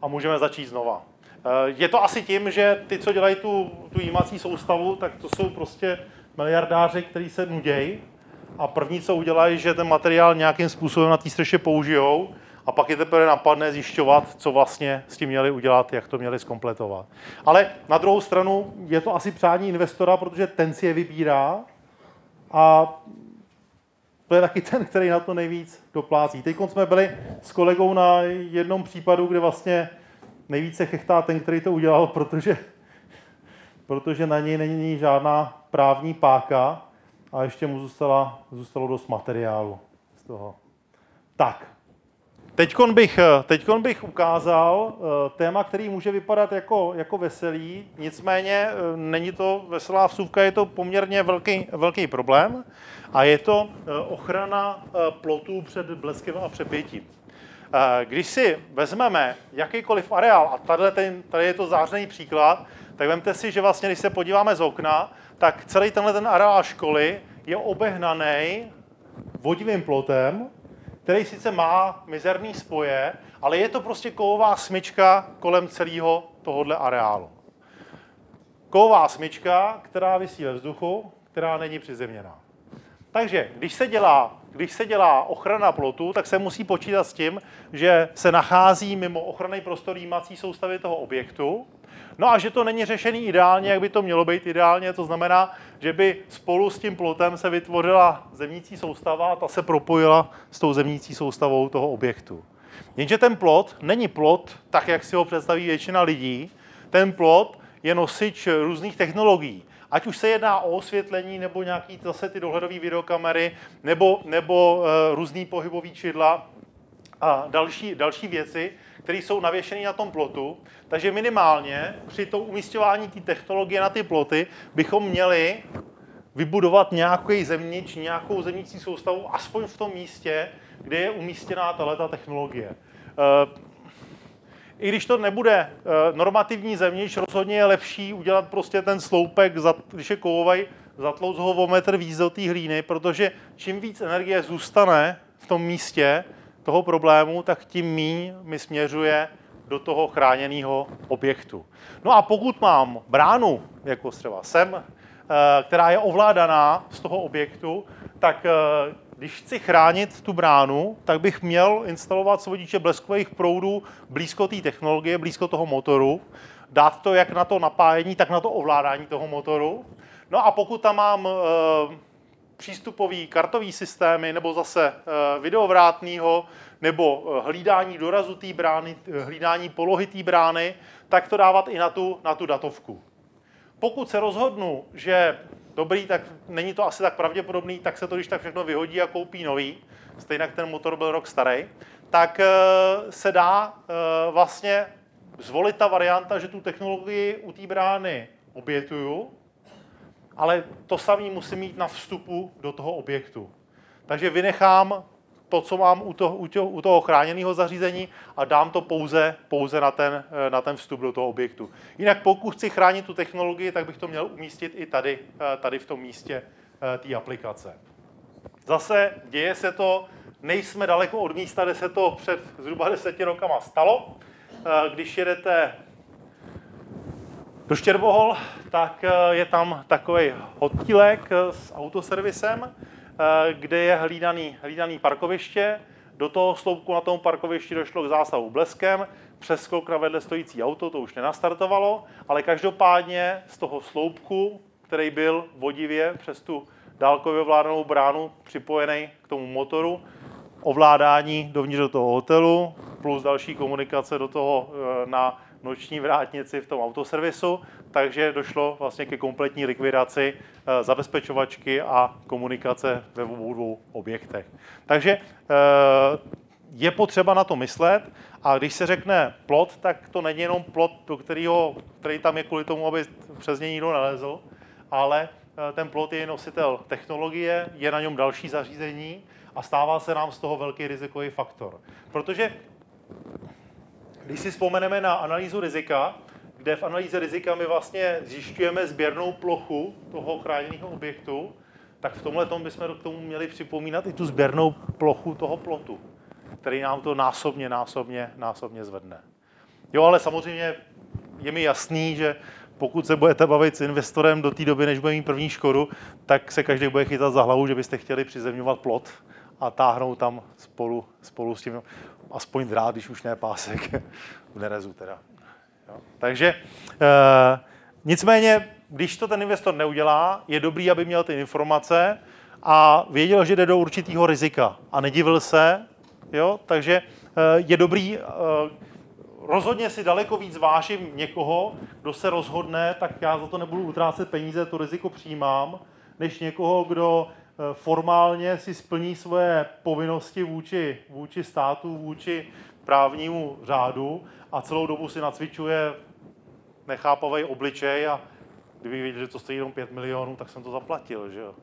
a můžeme začít znova. Eh, Je to asi tím, že ty, co dělají tu, tu jímací soustavu, tak to jsou prostě miliardáři, kteří se nudějí a první, co udělají, že ten materiál nějakým způsobem na té střeše použijou a pak je teprve napadne zjišťovat, co vlastně s tím měli udělat, jak to měli zkompletovat. Ale na druhou stranu je to asi přání investora, protože ten si je vybírá a to je taky ten, který na to nejvíc doplácí. Teď jsme byli s kolegou na jednom případu, kde vlastně nejvíce chechtá ten, který to udělal, protože, protože na něj není žádná právní páka a ještě mu zůstala, zůstalo dost materiálu z toho. Tak, Teďkon bych, teďkon bych ukázal eh, téma, který může vypadat jako, jako veselý, nicméně eh, není to veselá vsuvka, je to poměrně velký, velký problém a je to eh, ochrana plotů před bleskem a přepětím. Když si vezmeme jakýkoliv areál, a tady, ten, tady je to zářený příklad, tak vemte si, že vlastně, když se podíváme z okna, tak celý tenhle ten areál školy je obehnaný vodivým plotem, který sice má mizerný spoje, ale je to prostě kovová smyčka kolem celého tohohle areálu. Kovová smyčka, která vysí ve vzduchu, která není přizemněná. Takže když se, dělá, když se dělá ochrana plotu, tak se musí počítat s tím, že se nachází mimo ochranný prostor jímací soustavy toho objektu, No a že to není řešený ideálně, jak by to mělo být ideálně, to znamená, že by spolu s tím plotem se vytvořila zemnící soustava a ta se propojila s tou zemnící soustavou toho objektu. Jenže ten plot není plot tak, jak si ho představí většina lidí. Ten plot je nosič různých technologií. Ať už se jedná o osvětlení, nebo nějaký zase ty dohledové videokamery, nebo, nebo uh, různý pohybový čidla a další, další věci, které jsou navěšené na tom plotu. Takže minimálně při tom umístěvání té technologie na ty ploty bychom měli vybudovat nějaký zemnič, nějakou zemnící soustavu, aspoň v tom místě, kde je umístěná tato technologie. Eh, I když to nebude eh, normativní zemnič, rozhodně je lepší udělat prostě ten sloupek, když je kovový, zatlouc ho o metr víc do té hlíny, protože čím víc energie zůstane v tom místě, toho problému, tak tím míň mi směřuje do toho chráněného objektu. No a pokud mám bránu, jako třeba sem, eh, která je ovládaná z toho objektu, tak eh, když chci chránit tu bránu, tak bych měl instalovat svodiče bleskových proudů blízko té technologie, blízko toho motoru, dát to jak na to napájení, tak na to ovládání toho motoru. No a pokud tam mám eh, přístupový kartový systémy, nebo zase eh, videovrátného, nebo eh, hlídání dorazu té brány, eh, hlídání polohy té brány, tak to dávat i na tu, na tu datovku. Pokud se rozhodnu, že dobrý, tak není to asi tak pravděpodobný, tak se to když tak všechno vyhodí a koupí nový, stejně jak ten motor byl rok starý, tak se dá vlastně zvolit ta varianta, že tu technologii u té brány obětuju, ale to samé musím mít na vstupu do toho objektu. Takže vynechám to, co mám u toho, u toho chráněného zařízení a dám to pouze, pouze na, ten, na ten vstup do toho objektu. Jinak pokud chci chránit tu technologii, tak bych to měl umístit i tady, tady v tom místě té aplikace. Zase děje se to, nejsme daleko od místa, kde se to před zhruba deseti rokama stalo. Když jedete do Štěrbohol, tak eh, je tam takový hotílek eh, s autoservisem, eh, kde je hlídaný, hlídaný parkoviště. Do toho sloupku na tom parkovišti došlo k zásahu bleskem, přeskok na vedle stojící auto, to už nenastartovalo, ale každopádně z toho sloupku, který byl vodivě přes tu dálkově ovládanou bránu připojený k tomu motoru, ovládání dovnitř do toho hotelu, plus další komunikace do toho na noční vrátnici v tom autoservisu, takže došlo vlastně ke kompletní likvidaci eh, zabezpečovačky a komunikace ve obou dvou objektech. Takže eh, je potřeba na to myslet a když se řekne plot, tak to není jenom plot, do kterého, který tam je kvůli tomu, aby přes něj nikdo nalezl, ale eh, ten plot je nositel technologie, je na něm další zařízení a stává se nám z toho velký rizikový faktor. Protože když si vzpomeneme na analýzu rizika, kde v analýze rizika my vlastně zjišťujeme sběrnou plochu toho chráněného objektu, tak v tomhle tom bychom k tomu měli připomínat i tu sběrnou plochu toho plotu, který nám to násobně, násobně, násobně zvedne. Jo, ale samozřejmě je mi jasný, že pokud se budete bavit s investorem do té doby, než bude mít první škodu, tak se každý bude chytat za hlavu, že byste chtěli přizemňovat plot a táhnout tam spolu, spolu s tím aspoň drát, když už ne pásek, v nerezu teda. Jo. Takže e, nicméně, když to ten investor neudělá, je dobrý, aby měl ty informace a věděl, že jde do určitého rizika a nedivil se, jo, takže e, je dobrý e, rozhodně si daleko víc vážím někoho, kdo se rozhodne, tak já za to nebudu utrácet peníze, to riziko přijímám, než někoho, kdo formálně si splní svoje povinnosti vůči, vůči státu, vůči právnímu řádu a celou dobu si nacvičuje nechápavý obličej a kdyby věděl, že to stojí jenom 5 milionů, tak jsem to zaplatil, že jo.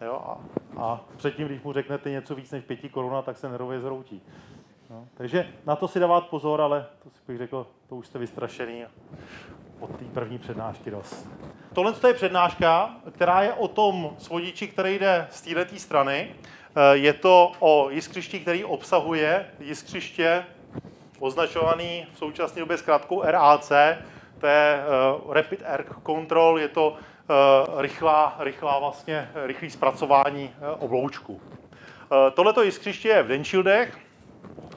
jo a, a předtím, když mu řeknete něco víc než 5 koruna, tak se nerově zroutí. No, takže na to si dávat pozor, ale to si bych řekl, to už jste vystrašený od té první přednášky dost. Tohle je přednáška, která je o tom svodiči, který jde z této strany. Eh, je to o jiskřišti, který obsahuje jiskřiště označovaný v současné době zkrátkou RAC, to je uh, Rapid Air Control, je to uh, rychlá, rychlá vlastně, rychlý zpracování obloučku. Tohleto jiskřiště je v Denshieldech,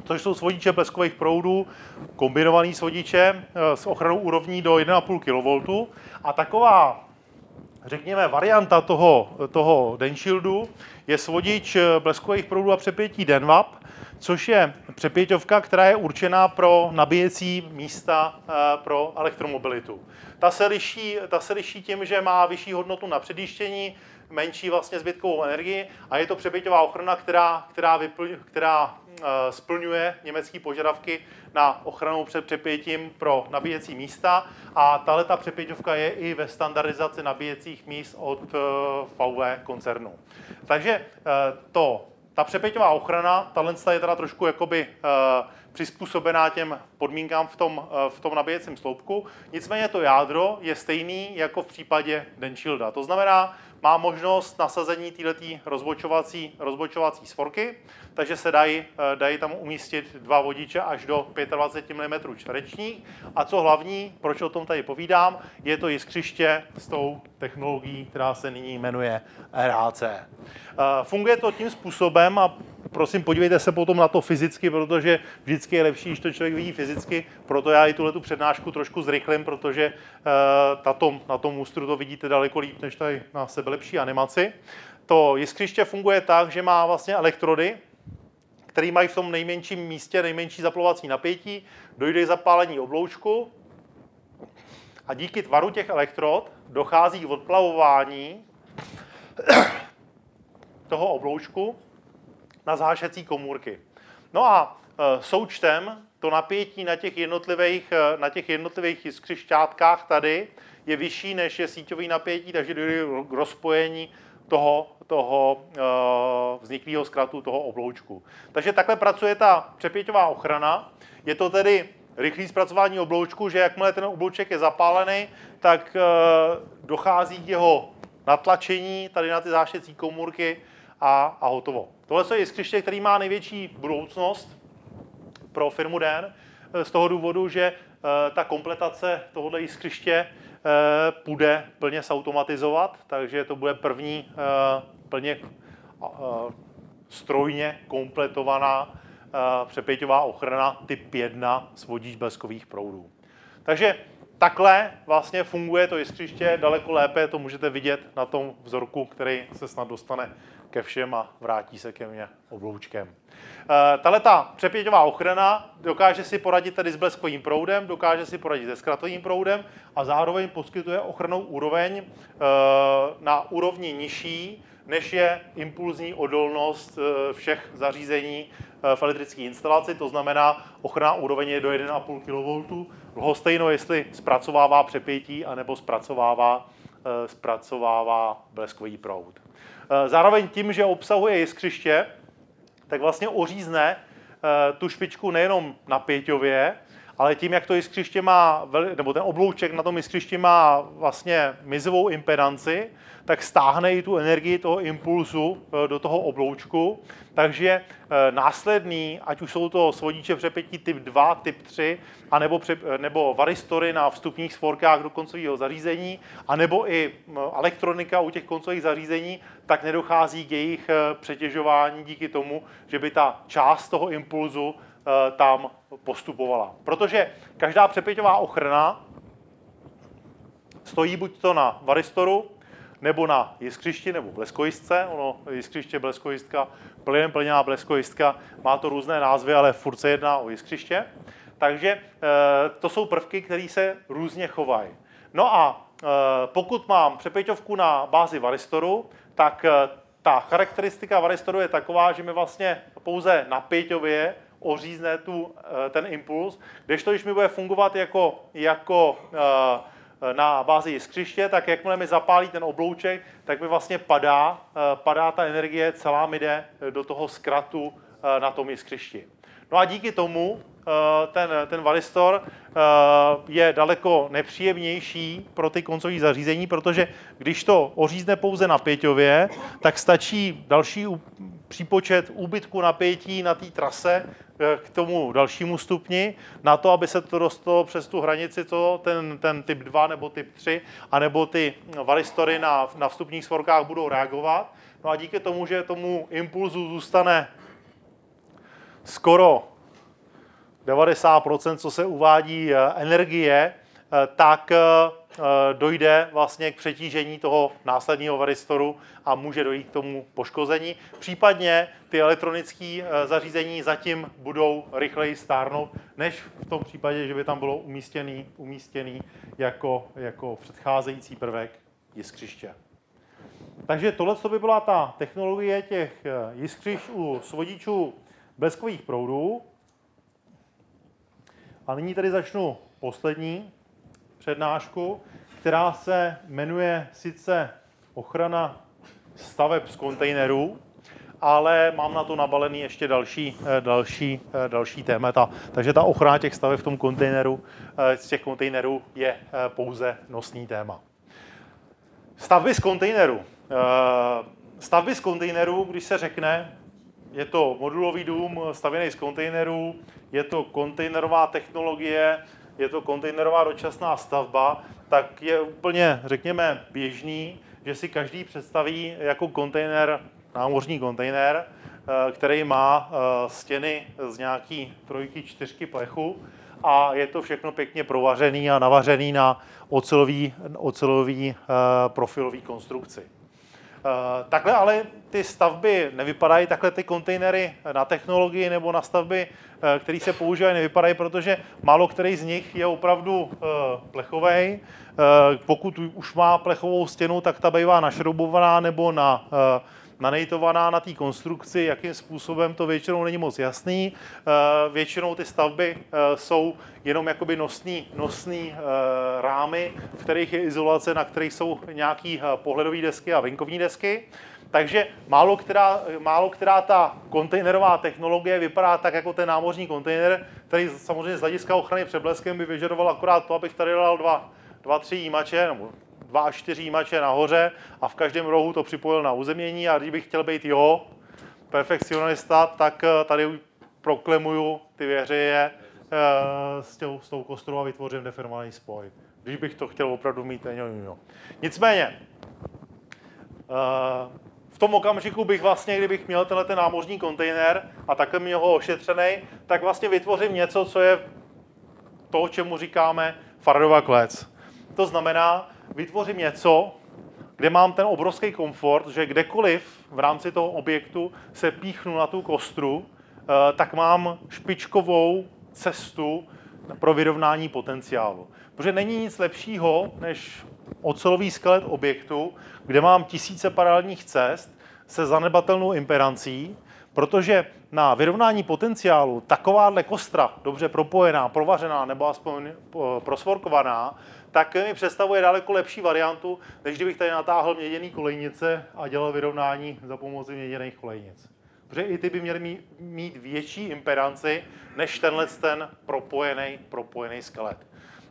což jsou svodiče bleskových proudů, kombinovaný svodiče eh, s ochranou úrovní do 1,5 kV. A taková, řekněme, varianta toho, toho Denshieldu je svodič eh, bleskových proudů a přepětí Denvap, což je přepěťovka, která je určená pro nabíjecí místa eh, pro elektromobilitu. Ta se liší, ta se liší tím, že má vyšší hodnotu na předjíždění, menší vlastně zbytkovou energii a je to přepěťová ochrana, která, která, vypl, která Eh, splňuje německé požadavky na ochranu před přepětím pro nabíjecí místa a tahle ta přepěťovka je i ve standardizaci nabíjecích míst od eh, VW koncernu. Takže eh, to, ta přepěťová ochrana, tahle je teda trošku jakoby přizpůsobená těm podmínkám v tom, v tom nabíjecím sloupku. Nicméně to jádro je stejný jako v případě Denshielda. To znamená, má možnost nasazení této rozbočovací, rozbočovací svorky, takže se dají, eh, dají tam umístit dva vodiče až do 25 mm čtverečních. A co hlavní, proč o tom tady povídám, je to jiskřiště s tou technologií, která se nyní jmenuje RAC. Eh, funguje to tím způsobem, a prosím, podívejte se potom na to fyzicky, protože vždycky je lepší, když to člověk vidí fyzicky, proto já i tuhle tu přednášku trošku zrychlím, protože tato, na tom ústru to vidíte daleko líp, než tady na sebe lepší animaci. To jiskřiště funguje tak, že má vlastně elektrody, které mají v tom nejmenším místě nejmenší zaplovací napětí, dojde k zapálení obloučku a díky tvaru těch elektrod dochází k odplavování toho obloučku na zášecí komůrky. No a e, součtem to napětí na těch jednotlivých, e, na těch jednotlivých jiskřišťátkách tady je vyšší než je síťový napětí, takže dojde k rozpojení toho, toho uh, vzniklého zkratu, toho obloučku. Takže takhle pracuje ta přepěťová ochrana. Je to tedy rychlé zpracování obloučku, že jakmile ten oblouček je zapálený, tak dochází k jeho natlačení tady na ty zášecí komůrky a, a hotovo. Tohle je jiskřiště, který má největší budoucnost pro firmu DEN z toho důvodu, že uh, ta kompletace tohohle jiskřiště Eh, půjde plně zautomatizovat, takže to bude první eh, plně eh, strojně kompletovaná přepěťová ochrana typ 1 s vodíč bleskových proudů. Takže takhle vlastně funguje to jiskřiště daleko lépe, to můžete vidět na tom vzorku, který se snad dostane ke všem a vrátí se ke mně obloučkem. Eh, tahle ta přepěťová ochrana dokáže si poradit tedy s bleskovým proudem, dokáže si poradit se zkratovým proudem a zároveň poskytuje ochranou úroveň eh, na úrovni nižší, než je impulzní odolnost eh, všech zařízení v elektrické instalaci, to znamená ochrana úroveň je do 1,5 kV. Lhostejno, jestli zpracovává přepětí anebo zpracovává, zpracovává bleskový proud. Eh, zároveň tím, že obsahuje jiskřiště, tak vlastně ořízne eh, tu špičku nejenom na pěťově, ale tím, jak to jiskřiště má, nebo ten oblouček na tom jiskřišti má vlastně mizovou impedanci, tak stáhne i tu energii toho impulzu eh, do toho obloučku. Takže eh, následný, ať už jsou to svodiče přepětí typ 2, typ 3, anebo, pře, eh, nebo varistory na vstupních svorkách do koncového zařízení, anebo i elektronika u těch koncových zařízení, tak nedochází k jejich přetěžování díky tomu, že by ta část toho impulzu tam postupovala. Protože každá přepěťová ochrana stojí buď to na varistoru, nebo na jiskřišti nebo bleskojistce. Ono jiskřiště, bleskojistka, plynem plněná bleskojistka, má to různé názvy, ale furt se jedná o jiskřiště. Takže eh, to jsou prvky, které se různě chovají. No a eh, pokud mám přepěťovku na bázi varistoru, tak eh, ta charakteristika varistoru je taková, že mi vlastně pouze na pěťově ořízne tu, ten impuls, kdežto když mi bude fungovat jako, jako na bázi jiskřiště, tak jakmile mi zapálí ten oblouček, tak mi vlastně padá, eh, padá ta energie, celá mi jde do toho zkratu eh, na tom jiskřišti. No a díky tomu eh, ten, ten varistor je daleko nepříjemnější pro ty koncové zařízení, protože když to ořízne pouze na pěťově, tak stačí další přípočet úbytku napětí na té trase eh, k tomu dalšímu stupni, na to, aby se to dostalo přes tu hranici, co ten, ten typ 2 nebo typ 3, anebo ty varistory na, na vstupních svorkách budou reagovat. No a díky tomu, že tomu impulzu zůstane skoro 90%, co se uvádí eh, energie, eh, tak Eh, dojde vlastně k přetížení toho následního varistoru a může dojít k tomu poškození. Případně ty elektronické zařízení zatím budou rychleji stárnout, než v tom případě, že by tam bylo umístěný, umístěný jako, jako předcházející prvek jiskřiště. Takže tohle by byla ta technologie těch eh, jiskřiš u svodičů bleskových proudů. A nyní tady začnu poslední přednášku, která se jmenuje sice ochrana staveb z kontejnerů, ale mám na to nabalený ještě další, eh, další, eh, další témata. Takže ta ochrana těch staveb v tom kontejneru, eh, z těch kontejnerů je pouze nosný téma. Stavby z kontejneru. Stavby z kontejneru, když se řekne, je to modulový dům stavěný z kontejnerů, je to kontejnerová technologie, je to kontejnerová dočasná stavba, tak je úplně, řekněme, běžný, že si každý představí jako kontejner, námořní kontejner, eh, který má eh, stěny z nějaký trojky, čtyřky plechu a je to všechno pěkně provařený a navařený na ocelový, ocelový eh, profilový konstrukci. Eh, takhle ale ty stavby nevypadají, takhle ty kontejnery na technologii nebo na stavby, eh, které se používají, nevypadají, protože málo který z nich je opravdu eh, plechový. Pokud už má plechovou stěnu, tak ta bývá našroubovaná nebo na nanejtovaná na té konstrukci, jakým způsobem to většinou není moc jasný. Eh, většinou ty stavby eh, jsou jenom jakoby nosný, nosný eh, rámy, v kterých je izolace, na kterých jsou nějaký pohledové desky a venkovní desky. Takže málo která, málo která ta kontejnerová technologie vypadá tak jako ten námořní kontejner, který samozřejmě z hlediska ochrany před bleskem by vyžadoval akorát to, abych tady dal dva, dva tři jímače, nebo dva až čtyři jímače nahoře a v každém rohu to připojil na uzemnění a kdybych chtěl být jo, perfekcionista, tak eh, tady proklemuju ty věřeje eh, s, těm, s tou kostrou a vytvořím deformovaný spoj. Když bych to chtěl opravdu mít, jo, jo. Nicméně, eh, v tom okamžiku bych vlastně, kdybych měl tenhle ten námořní kontejner a takhle měl ho ošetřený, tak vlastně vytvořím něco, co je to, čemu říkáme Faradova klec. To znamená, vytvořím něco, kde mám ten obrovský komfort, že kdekoliv v rámci toho objektu se píchnu na tu kostru, eh, tak mám špičkovou cestu pro vyrovnání potenciálu. Protože není nic lepšího, než ocelový skelet objektu, kde mám tisíce paralelních cest se zanedbatelnou imperancí, protože na vyrovnání potenciálu takováhle kostra, dobře propojená, provařená nebo aspoň eh, prosvorkovaná, tak mi představuje daleko lepší variantu, než kdybych tady natáhl měděný kolejnice a dělal vyrovnání za pomoci měděných kolejnic. protože i ty by měly mít, větší impedanci než tenhle ten propojený, propojený skelet.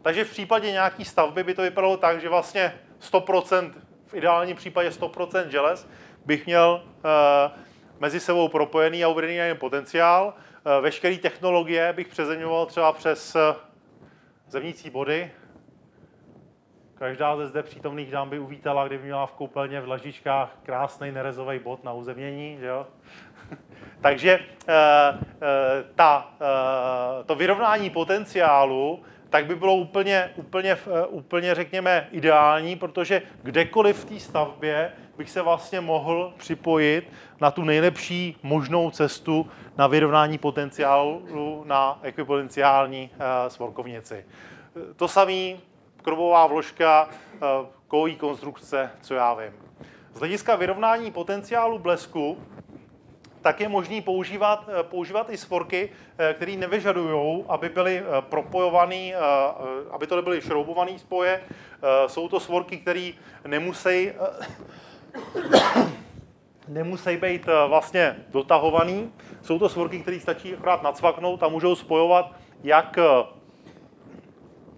Takže v případě nějaké stavby by to vypadalo tak, že vlastně 100%, v ideálním případě 100% želez bych měl uh, mezi sebou propojený a uvedený na potenciál. Uh, veškeré technologie bych přezeňoval třeba přes uh, zemnící body. Každá ze zde přítomných dám by uvítala, kdyby měla v koupelně v Lažičkách krásný nerezový bod na uzemnění. Že jo? Takže ta, to vyrovnání potenciálu tak by bylo úplně, úplně, úplně řekněme, ideální, protože kdekoliv v té stavbě bych se vlastně mohl připojit na tu nejlepší možnou cestu na vyrovnání potenciálu na ekvipotenciální svorkovnici. To samé krobová vložka, uh, kový konstrukce, co já vím. Z hlediska vyrovnání potenciálu blesku tak je možný používat, eh, používat i svorky, eh, které nevyžadují, aby byly eh, propojované, aby to nebyly šroubované spoje. Jsou to svorky, které nemusí, nemusí být vlastně dotahovaný. Jsou to svorky, které stačí akorát nacvaknout a můžou spojovat jak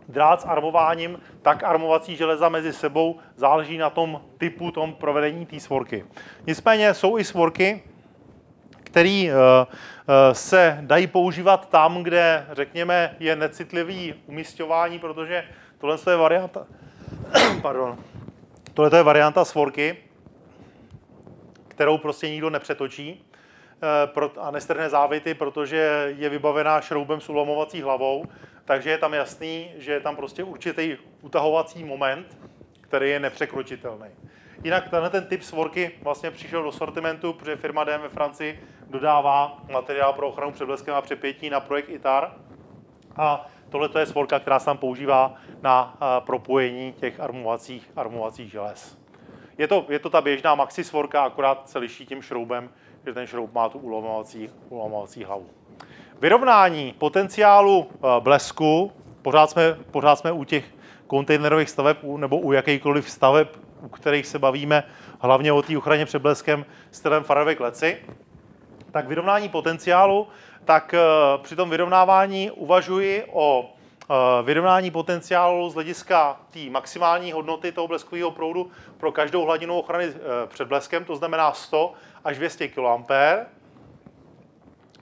drát s armováním, tak armovací železa mezi sebou. Záleží na tom typu, tom provedení té svorky. Nicméně jsou i svorky, který eh, eh, se dají používat tam, kde, řekněme, je necitlivý umístování, protože tohle je varianta, pardon, tohle je varianta svorky, kterou prostě nikdo nepřetočí eh, a nestrhne závity, protože je vybavená šroubem s ulomovací hlavou, takže je tam jasný, že je tam prostě určitý utahovací moment, který je nepřekročitelný. Jinak tenhle ten typ svorky vlastně přišel do sortimentu, protože firma DM ve Francii dodává materiál pro ochranu před bleskem a přepětí na projekt ITAR. A tohle je svorka, která se tam používá na propojení těch armovacích, armovacích želez. Je to, je to ta běžná maxi svorka, akorát se liší tím šroubem, že ten šroub má tu ulomovací, ulomovací hlavu. Vyrovnání potenciálu blesku, pořád jsme, pořád jsme u těch kontejnerových staveb nebo u jakýchkoliv staveb u kterých se bavíme hlavně o té ochraně před bleskem stylem Faraday kleci, tak vyrovnání potenciálu, tak eh, při tom vyrovnávání uvažuji o eh, vyrovnání potenciálu z hlediska té maximální hodnoty toho bleskového proudu pro každou hladinu ochrany eh, před bleskem, to znamená 100 až 200 kA.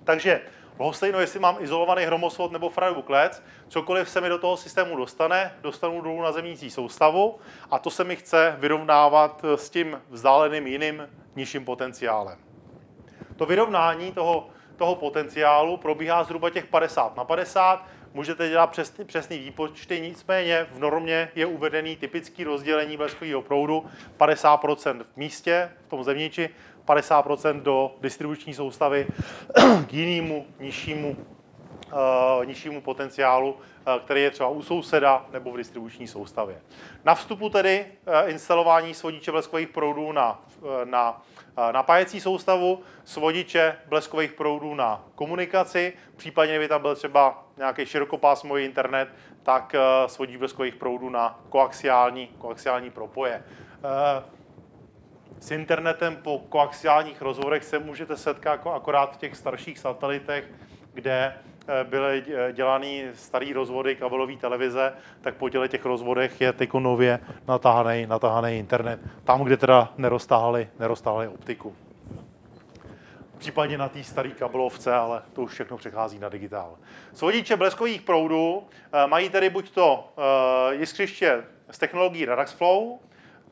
Takže Lhostejno, jestli mám izolovaný hromosvod nebo Faradayův klec, cokoliv se mi do toho systému dostane, dostanu dolů na zemnící soustavu a to se mi chce vyrovnávat s tím vzdáleným jiným nižším potenciálem. To vyrovnání toho, toho potenciálu probíhá zhruba těch 50 na 50, můžete dělat přesný, přesný výpočty, nicméně v normě je uvedený typický rozdělení bleskového proudu 50% v místě, v tom zemniči, 50% do distribuční soustavy k jinému nižšímu, uh, nižšímu potenciálu, uh, který je třeba u souseda nebo v distribuční soustavě. Na vstupu tedy uh, instalování svodiče bleskových proudů na, na napájecí soustavu, svodiče bleskových proudů na komunikaci, případně by tam byl třeba nějaký širokopásmový internet, tak svodič bleskových proudů na koaxiální, koaxiální propoje. S internetem po koaxiálních rozvorech se můžete setkat jako akorát v těch starších satelitech, kde eh, byly eh, dělaný starý rozvody kabelové televize, tak po těle těch rozvodech je teď nově natáhaný, natáhaný internet. Tam, kde teda neroztáhali, neroztáhali optiku. Případně na té staré kabelovce, ale to už všechno přechází na digitál. Svodiče bleskových proudů eh, mají tedy buď to jiskřiště z technologií Radaxflow,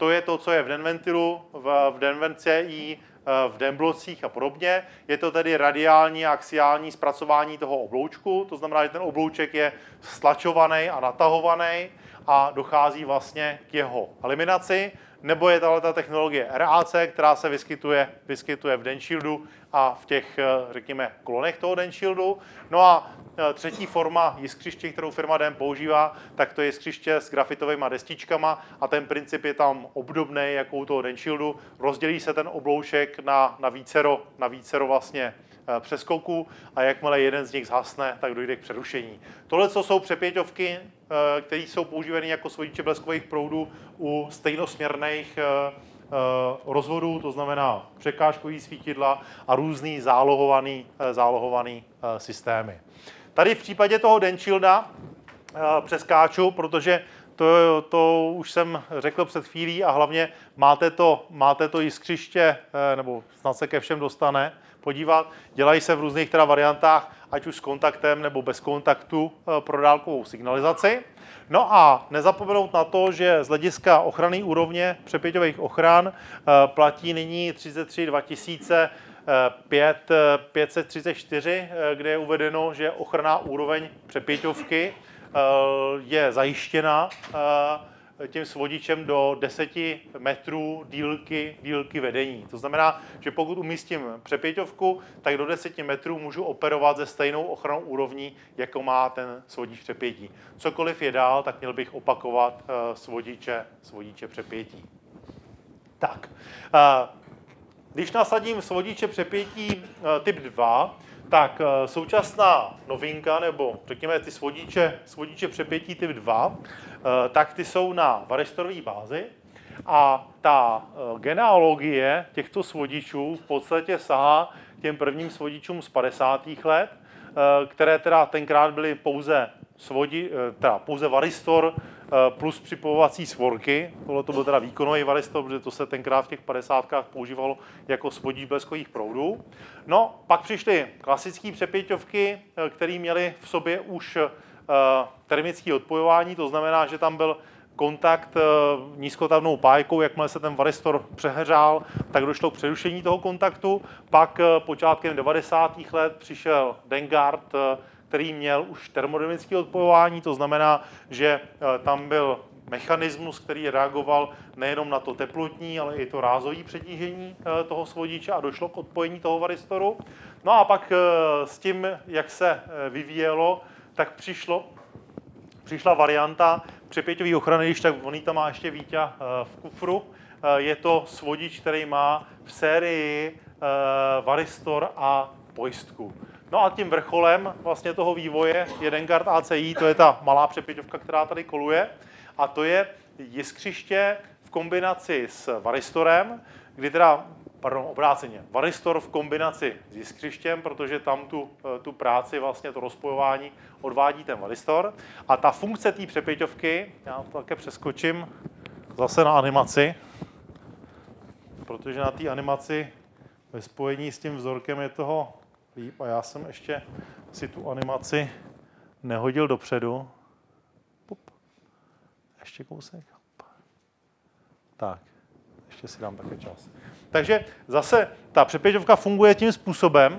to je to, co je v Denventilu, v, v DenvenCI, eh, v Denblocích a podobně. Je to tedy radiální a axiální zpracování toho obloučku, to znamená, že ten oblouček je stlačovaný a natahovaný a dochází vlastně k jeho eliminaci nebo je tahle ta technologie RAC, která se vyskytuje, vyskytuje v Denshieldu a v těch, eh, řekněme, klonech toho Denshieldu. No a eh, třetí forma jiskřiště, kterou firma DEM používá, tak to je jiskřiště s grafitovými destičkama a ten princip je tam obdobný jako u toho Denshieldu. Rozdělí se ten obloušek na, na, vícero, na vícero vlastně přeskoků a jakmile jeden z nich zhasne, tak dojde k přerušení. Tohle co jsou přepěťovky, eh, které jsou používány jako svodiče bleskových proudů u stejnosměrných eh, rozvodů, to znamená překážkový svítidla a různý zálohovaný, zálohovaný systémy. Tady v případě toho Denchilda přeskáču, protože to, to už jsem řekl před chvílí a hlavně máte to, máte to jiskřiště, nebo snad se ke všem dostane, podívat. Dělají se v různých teda variantách, ať už s kontaktem nebo bez kontaktu eh, pro dálkovou signalizaci. No a nezapomenout na to, že z hlediska ochrany úrovně přepěťových ochran eh, platí nyní 33 2000 5, 534, kde je uvedeno, že ochranná úroveň přepěťovky eh, je zajištěna tím svodičem do 10 metrů dílky, dílky vedení. To znamená, že pokud umístím přepěťovku, tak do 10 metrů můžu operovat se stejnou ochranou úrovní, jako má ten svodič přepětí. Cokoliv je dál, tak měl bych opakovat eh, svodiče, svodiče přepětí. Tak, eh, když nasadím svodiče přepětí eh, typ 2, tak eh, současná novinka, nebo řekněme ty svodiče, svodiče přepětí typ 2, eh, tak ty jsou na varistorové bázi a ta eh, genealogie těchto svodičů v podstatě sahá těm prvním svodičům z 50. let, které teda tenkrát byly pouze svodi, teda pouze varistor plus připojovací svorky. Tohle to byl teda výkonový varistor, protože to se tenkrát v těch 50. používalo jako svodí bleskových proudů. No, pak přišly klasické přepěťovky, eh, které měly v sobě už eh, termické odpojování, to znamená, že tam byl kontakt nízkotavnou pájkou, jakmile se ten varistor přehřál, tak došlo k přerušení toho kontaktu. Pak počátkem 90. let přišel Dengard, který měl už termodynamické odpojování, to znamená, že eh, tam byl mechanismus, který reagoval nejenom na to teplotní, ale i to rázové přetížení eh, toho svodiče a došlo k odpojení toho varistoru. No a pak eh, s tím, jak se vyvíjelo, tak přišlo, přišla varianta přepěťové ochrany, když tak on tam má ještě Vítě v kufru. Je to svodič, který má v sérii varistor a pojistku. No a tím vrcholem vlastně toho vývoje je Dengard ACI, to je ta malá přepěťovka, která tady koluje. A to je jiskřiště v kombinaci s varistorem, kdy teda, pardon, obráceně, varistor v kombinaci s jiskřištěm, protože tam tu, eh, tu práci, vlastně to rozpojování odvádí ten varistor. A ta funkce té přepěťovky, já to také přeskočím zase na animaci, protože na té animaci ve spojení s tím vzorkem je toho líp a já jsem ještě si tu animaci nehodil dopředu. Pup. Ještě kousek. Tak, ještě si dám také čas. Takže zase ta přepěťovka funguje tím způsobem,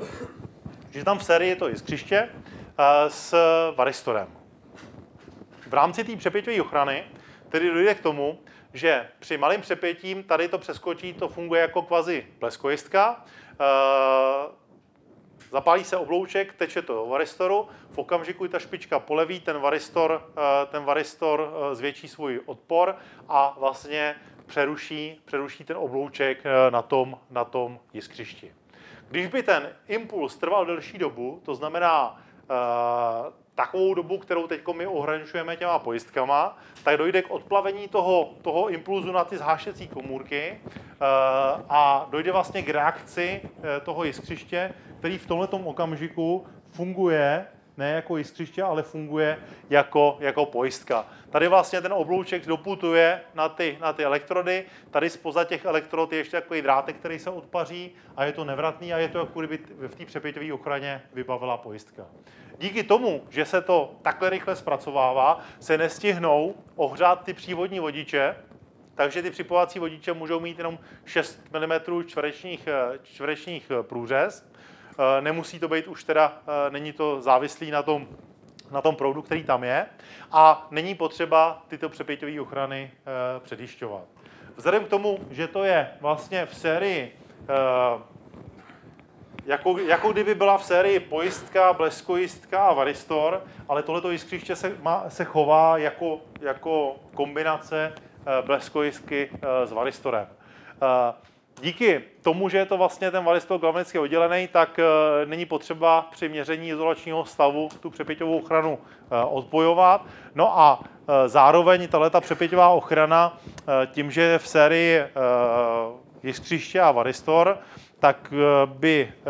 že tam v sérii je to jiskřiště eh, s varistorem. V rámci té přepěťové ochrany tedy dojde k tomu, že při malým přepětím tady to přeskočí, to funguje jako kvazi bleskojistka. Zapálí se oblouček, teče to do varistoru, v okamžiku, ta špička poleví, ten varistor, eh, ten varistor eh, zvětší svůj odpor a vlastně přeruší, přeruší ten oblouček eh, na tom, na tom jiskřišti. Když by ten impuls trval delší dobu, to znamená takovou dobu, kterou teď my ohraničujeme těma pojistkama, tak dojde k odplavení toho, toho impulzu na ty zhášecí komůrky a dojde vlastně k reakci toho jiskřiště, který v tomto okamžiku funguje ne jako jiskřiště, ale funguje jako, jako pojistka. Tady vlastně ten oblouček doputuje na ty, na ty elektrody, tady spoza těch elektrod je ještě takový drátek, který se odpaří a je to nevratný a je to jako kdyby v té přepěťové ochraně vybavila pojistka. Díky tomu, že se to takhle rychle zpracovává, se nestihnou ohřát ty přívodní vodiče, takže ty připovací vodiče můžou mít jenom 6 mm čtverečních, čtverečních průřez nemusí to být už teda, eh, není to závislý na tom, na tom proudu, který tam je a není potřeba tyto přepěťové ochrany eh, předjišťovat. Vzhledem k tomu, že to je vlastně v sérii jako, jako kdyby byla v sérii pojistka, bleskojistka a varistor, ale tohleto jiskřiště se, má, se chová jako, jako kombinace bleskojistky s varistorem. Díky tomu, že je to vlastně ten varistor galvanicky oddělený, tak není potřeba při měření izolačního stavu tu přepěťovou ochranu odpojovat. No a zároveň tato přepěťová ochrana tím, že je v sérii jiskřiště a varistor, tak eh, by eh,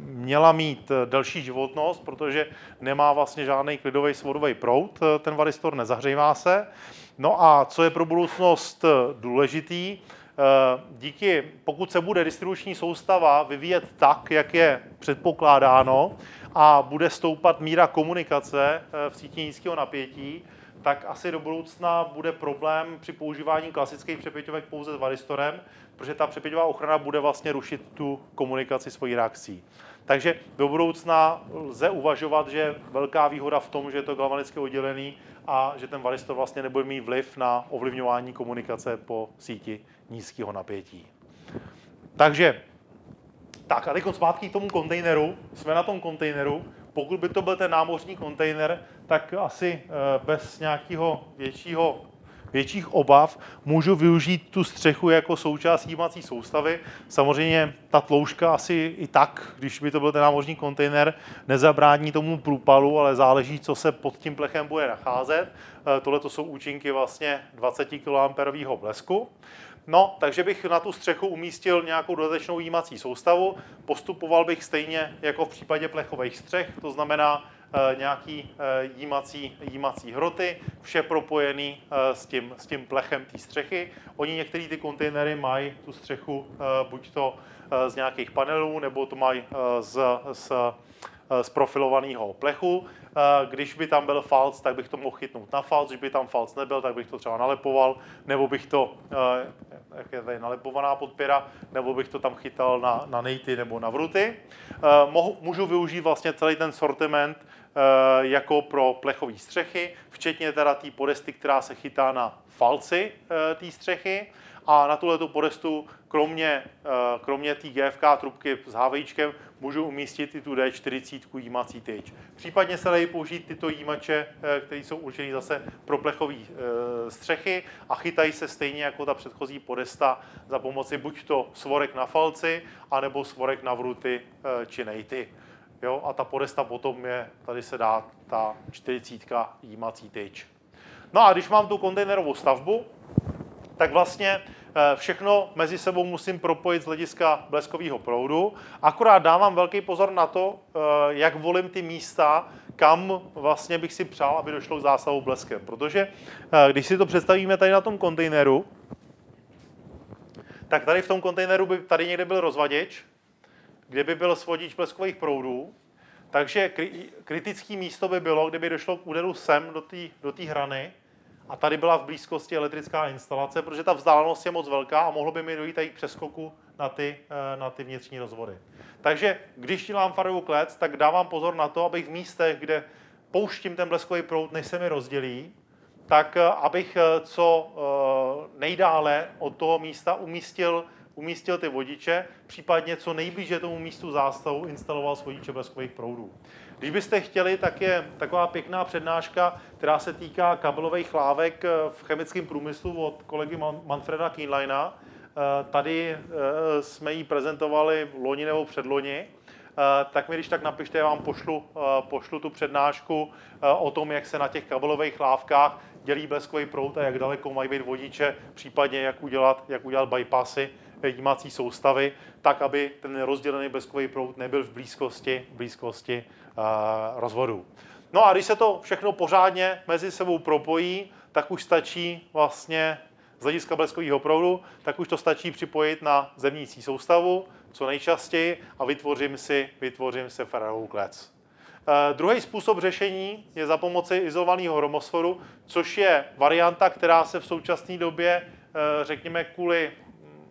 měla mít delší životnost, protože nemá vlastně žádný klidový svodový proud, eh, ten varistor nezahřívá se. No a co je pro budoucnost důležitý, díky, pokud se bude distribuční soustava vyvíjet tak, jak je předpokládáno, a bude stoupat míra komunikace v síti nízkého napětí, tak asi do budoucna bude problém při používání klasických přepěťovek pouze s varistorem, protože ta přepěťová ochrana bude vlastně rušit tu komunikaci svojí reakcí. Takže do budoucna lze uvažovat, že velká výhoda v tom, že je to galvanicky oddělený a že ten varistor vlastně nebude mít vliv na ovlivňování komunikace po síti nízkého napětí. Takže, tak a teď zpátky k tomu kontejneru. Jsme na tom kontejneru. Pokud by to byl ten námořní kontejner, tak asi eh, bez nějakého většího větších obav můžu využít tu střechu jako součást jímací soustavy. Samozřejmě ta tloušťka asi i tak, když by to byl ten námořní kontejner, nezabrání tomu průpalu, ale záleží, co se pod tím plechem bude nacházet. Eh, tohle to jsou účinky vlastně 20 kA blesku. No, takže bych na tu střechu umístil nějakou dodatečnou jímací soustavu. Postupoval bych stejně jako v případě plechových střech, to znamená nějaký eh, jímací, jímací hroty, vše propojený eh, s tím, s tím plechem té střechy. Oni některé ty kontejnery mají tu střechu buď to z nějakých panelů, nebo to mají z, z z profilovaného plechu. Když by tam byl falc, tak bych to mohl chytnout na falc, když by tam falc nebyl, tak bych to třeba nalepoval, nebo bych to, jak je tady nalepovaná podpěra, nebo bych to tam chytal na, na nejty nebo na vruty. Můžu využít vlastně celý ten sortiment Eh, jako pro plechové střechy, včetně teda té podesty, která se chytá na falci eh, té střechy. A na tuhle podestu, kromě, eh, kromě té GFK trubky s hávejíčkem, můžu umístit i tu D40 jímací tyč. Případně se dají použít tyto jímače, které jsou určené zase pro plechové střechy a chytají se stejně jako ta předchozí podesta za pomoci buď to svorek na falci, anebo svorek na vruty či nejty. Jo, a ta podesta potom je, tady se dá ta 40 jímací tyč. No a když mám tu kontejnerovou stavbu, tak vlastně eh, všechno mezi sebou musím propojit z hlediska bleskového proudu. Akorát dávám velký pozor na to, eh, jak volím ty místa, kam vlastně bych si přál, aby došlo k zásahu bleskem. Protože eh, když si to představíme tady na tom kontejneru, tak tady v tom kontejneru by tady někde byl rozvaděč, kde by byl svodič bleskových proudů. Takže kritické místo by bylo, kdyby došlo k úderu sem do té do hrany a tady byla v blízkosti elektrická instalace, protože ta vzdálenost je moc velká a mohlo by mi dojít tady k přeskoku na ty, eh, na ty vnitřní rozvody. Takže když dělám farovou klec, tak dávám pozor na to, abych v místech, kde pouštím ten bleskový proud, než se mi rozdělí, tak eh, abych eh, co nejdále od toho místa umístil umístil ty vodiče, případně co nejblíže tomu místu zástavu instaloval vodiče bleskových proudů. Když byste chtěli, tak je taková pěkná přednáška, která se týká kabelových lávek v chemickém průmyslu od kolegy Manfreda Keenlina. Eh, tady eh, jsme ji prezentovali loni nebo předloni. Eh, tak mi když tak napište, já vám pošlu, pošlu tu přednášku o tom, jak se na těch kabelových lávkách dělí bleskový proud a jak daleko mají být vodiče, případně jak udělat, jak udělat bypassy jímací soustavy, tak, aby ten rozdělený bleskový proud nebyl v blízkosti, blízkosti uh, rozvodů. No a když se to všechno pořádně mezi sebou propojí, tak už stačí vlastně z hlediska bleskového proudu, tak už to stačí připojit na zemnící soustavu co nejčastěji a vytvořím si, vytvořím si Fararovou klec. Uh, druhý způsob řešení je za pomoci izolovaného hromosforu, což je varianta, která se v současné době, uh, řekněme, kvůli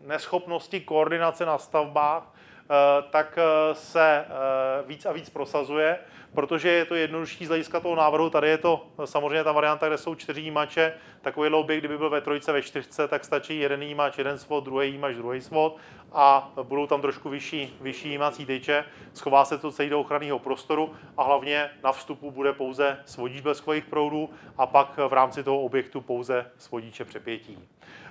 neschopnosti koordinace na stavbách, eh, tak eh, se eh, víc a víc prosazuje, protože je to jednodušší z hlediska toho návrhu. Tady je to samozřejmě ta varianta, kde jsou čtyři jímače. Takový objekt, kdyby byl ve trojce, ve čtyřce, tak stačí jeden jímač, jeden svod, druhý jímač, druhý svod a budou tam trošku vyšší, vyšší jímací tyče. Schová se to celý do ochranného prostoru a hlavně na vstupu bude pouze svodič bleskových proudů a pak v rámci toho objektu pouze svodiče přepětí.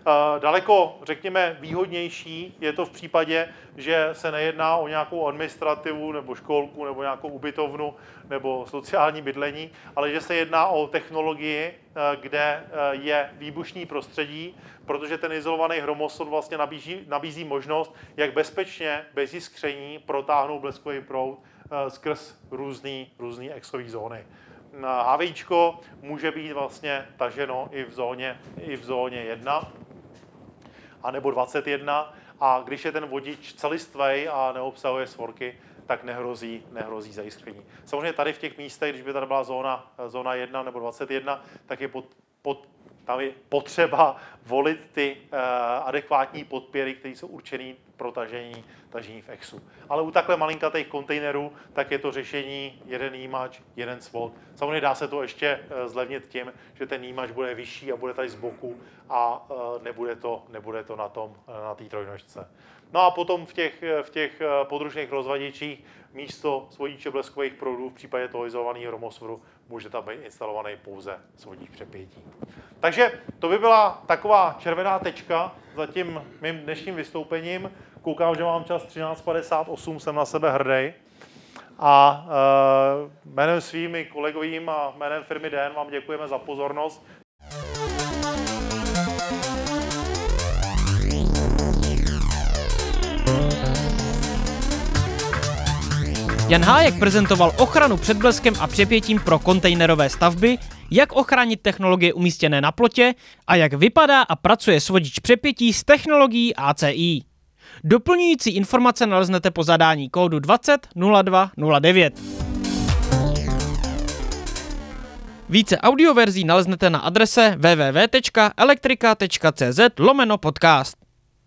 Eh, daleko, řekněme, výhodnější je to v případě, že se nejedná o nějakou administrativu nebo školku nebo nějakou ubytovnu nebo sociální bydlení, ale že se jedná o technologii, eh, kde eh, je výbušní prostředí, protože ten izolovaný hromosod vlastně nabízí, nabízí možnost, jak bezpečně, bez jiskření protáhnout bleskový proud skrz různé různý exové zóny. HVIčko může být vlastně taženo i v zóně, i v zóně 1, anebo 21 a když je ten vodič celistvej a neobsahuje svorky, tak nehrozí, nehrozí zajiskření. Samozřejmě tady v těch místech, když by tady byla zóna, zóna 1 nebo 21, tak je pod, pod, tam je potřeba volit ty uh, adekvátní podpěry, které jsou určené pro tažení, tažení v EXu. Ale u takhle malinkatých kontejnerů, tak je to řešení jeden jímač, jeden svod. Samozřejmě dá se to ještě uh, zlevnit tím, že ten jímač bude vyšší a bude tady z boku a uh, nebude to, nebude to na tom, na té trojnožce. No a potom v těch, v těch podružných rozvadičích místo svodiče bleskových proudů v případě toho izolovaného hromosvoru může tam být instalovaný pouze svodík přepětí. Takže to by byla taková červená tečka za tím mým dnešním vystoupením. Koukám, že mám čas 13.58, jsem na sebe hrdý. A e, jménem svými kolegovým a jménem firmy DN vám děkujeme za pozornost. Jan Hájek prezentoval ochranu před bleskem a přepětím pro kontejnerové stavby, jak ochránit technologie umístěné na plotě a jak vypadá a pracuje svodič přepětí s technologií ACI. Doplňující informace naleznete po zadání kódu 20 02 09. Více audioverzí naleznete na adrese www.elektrika.cz lomeno podcast.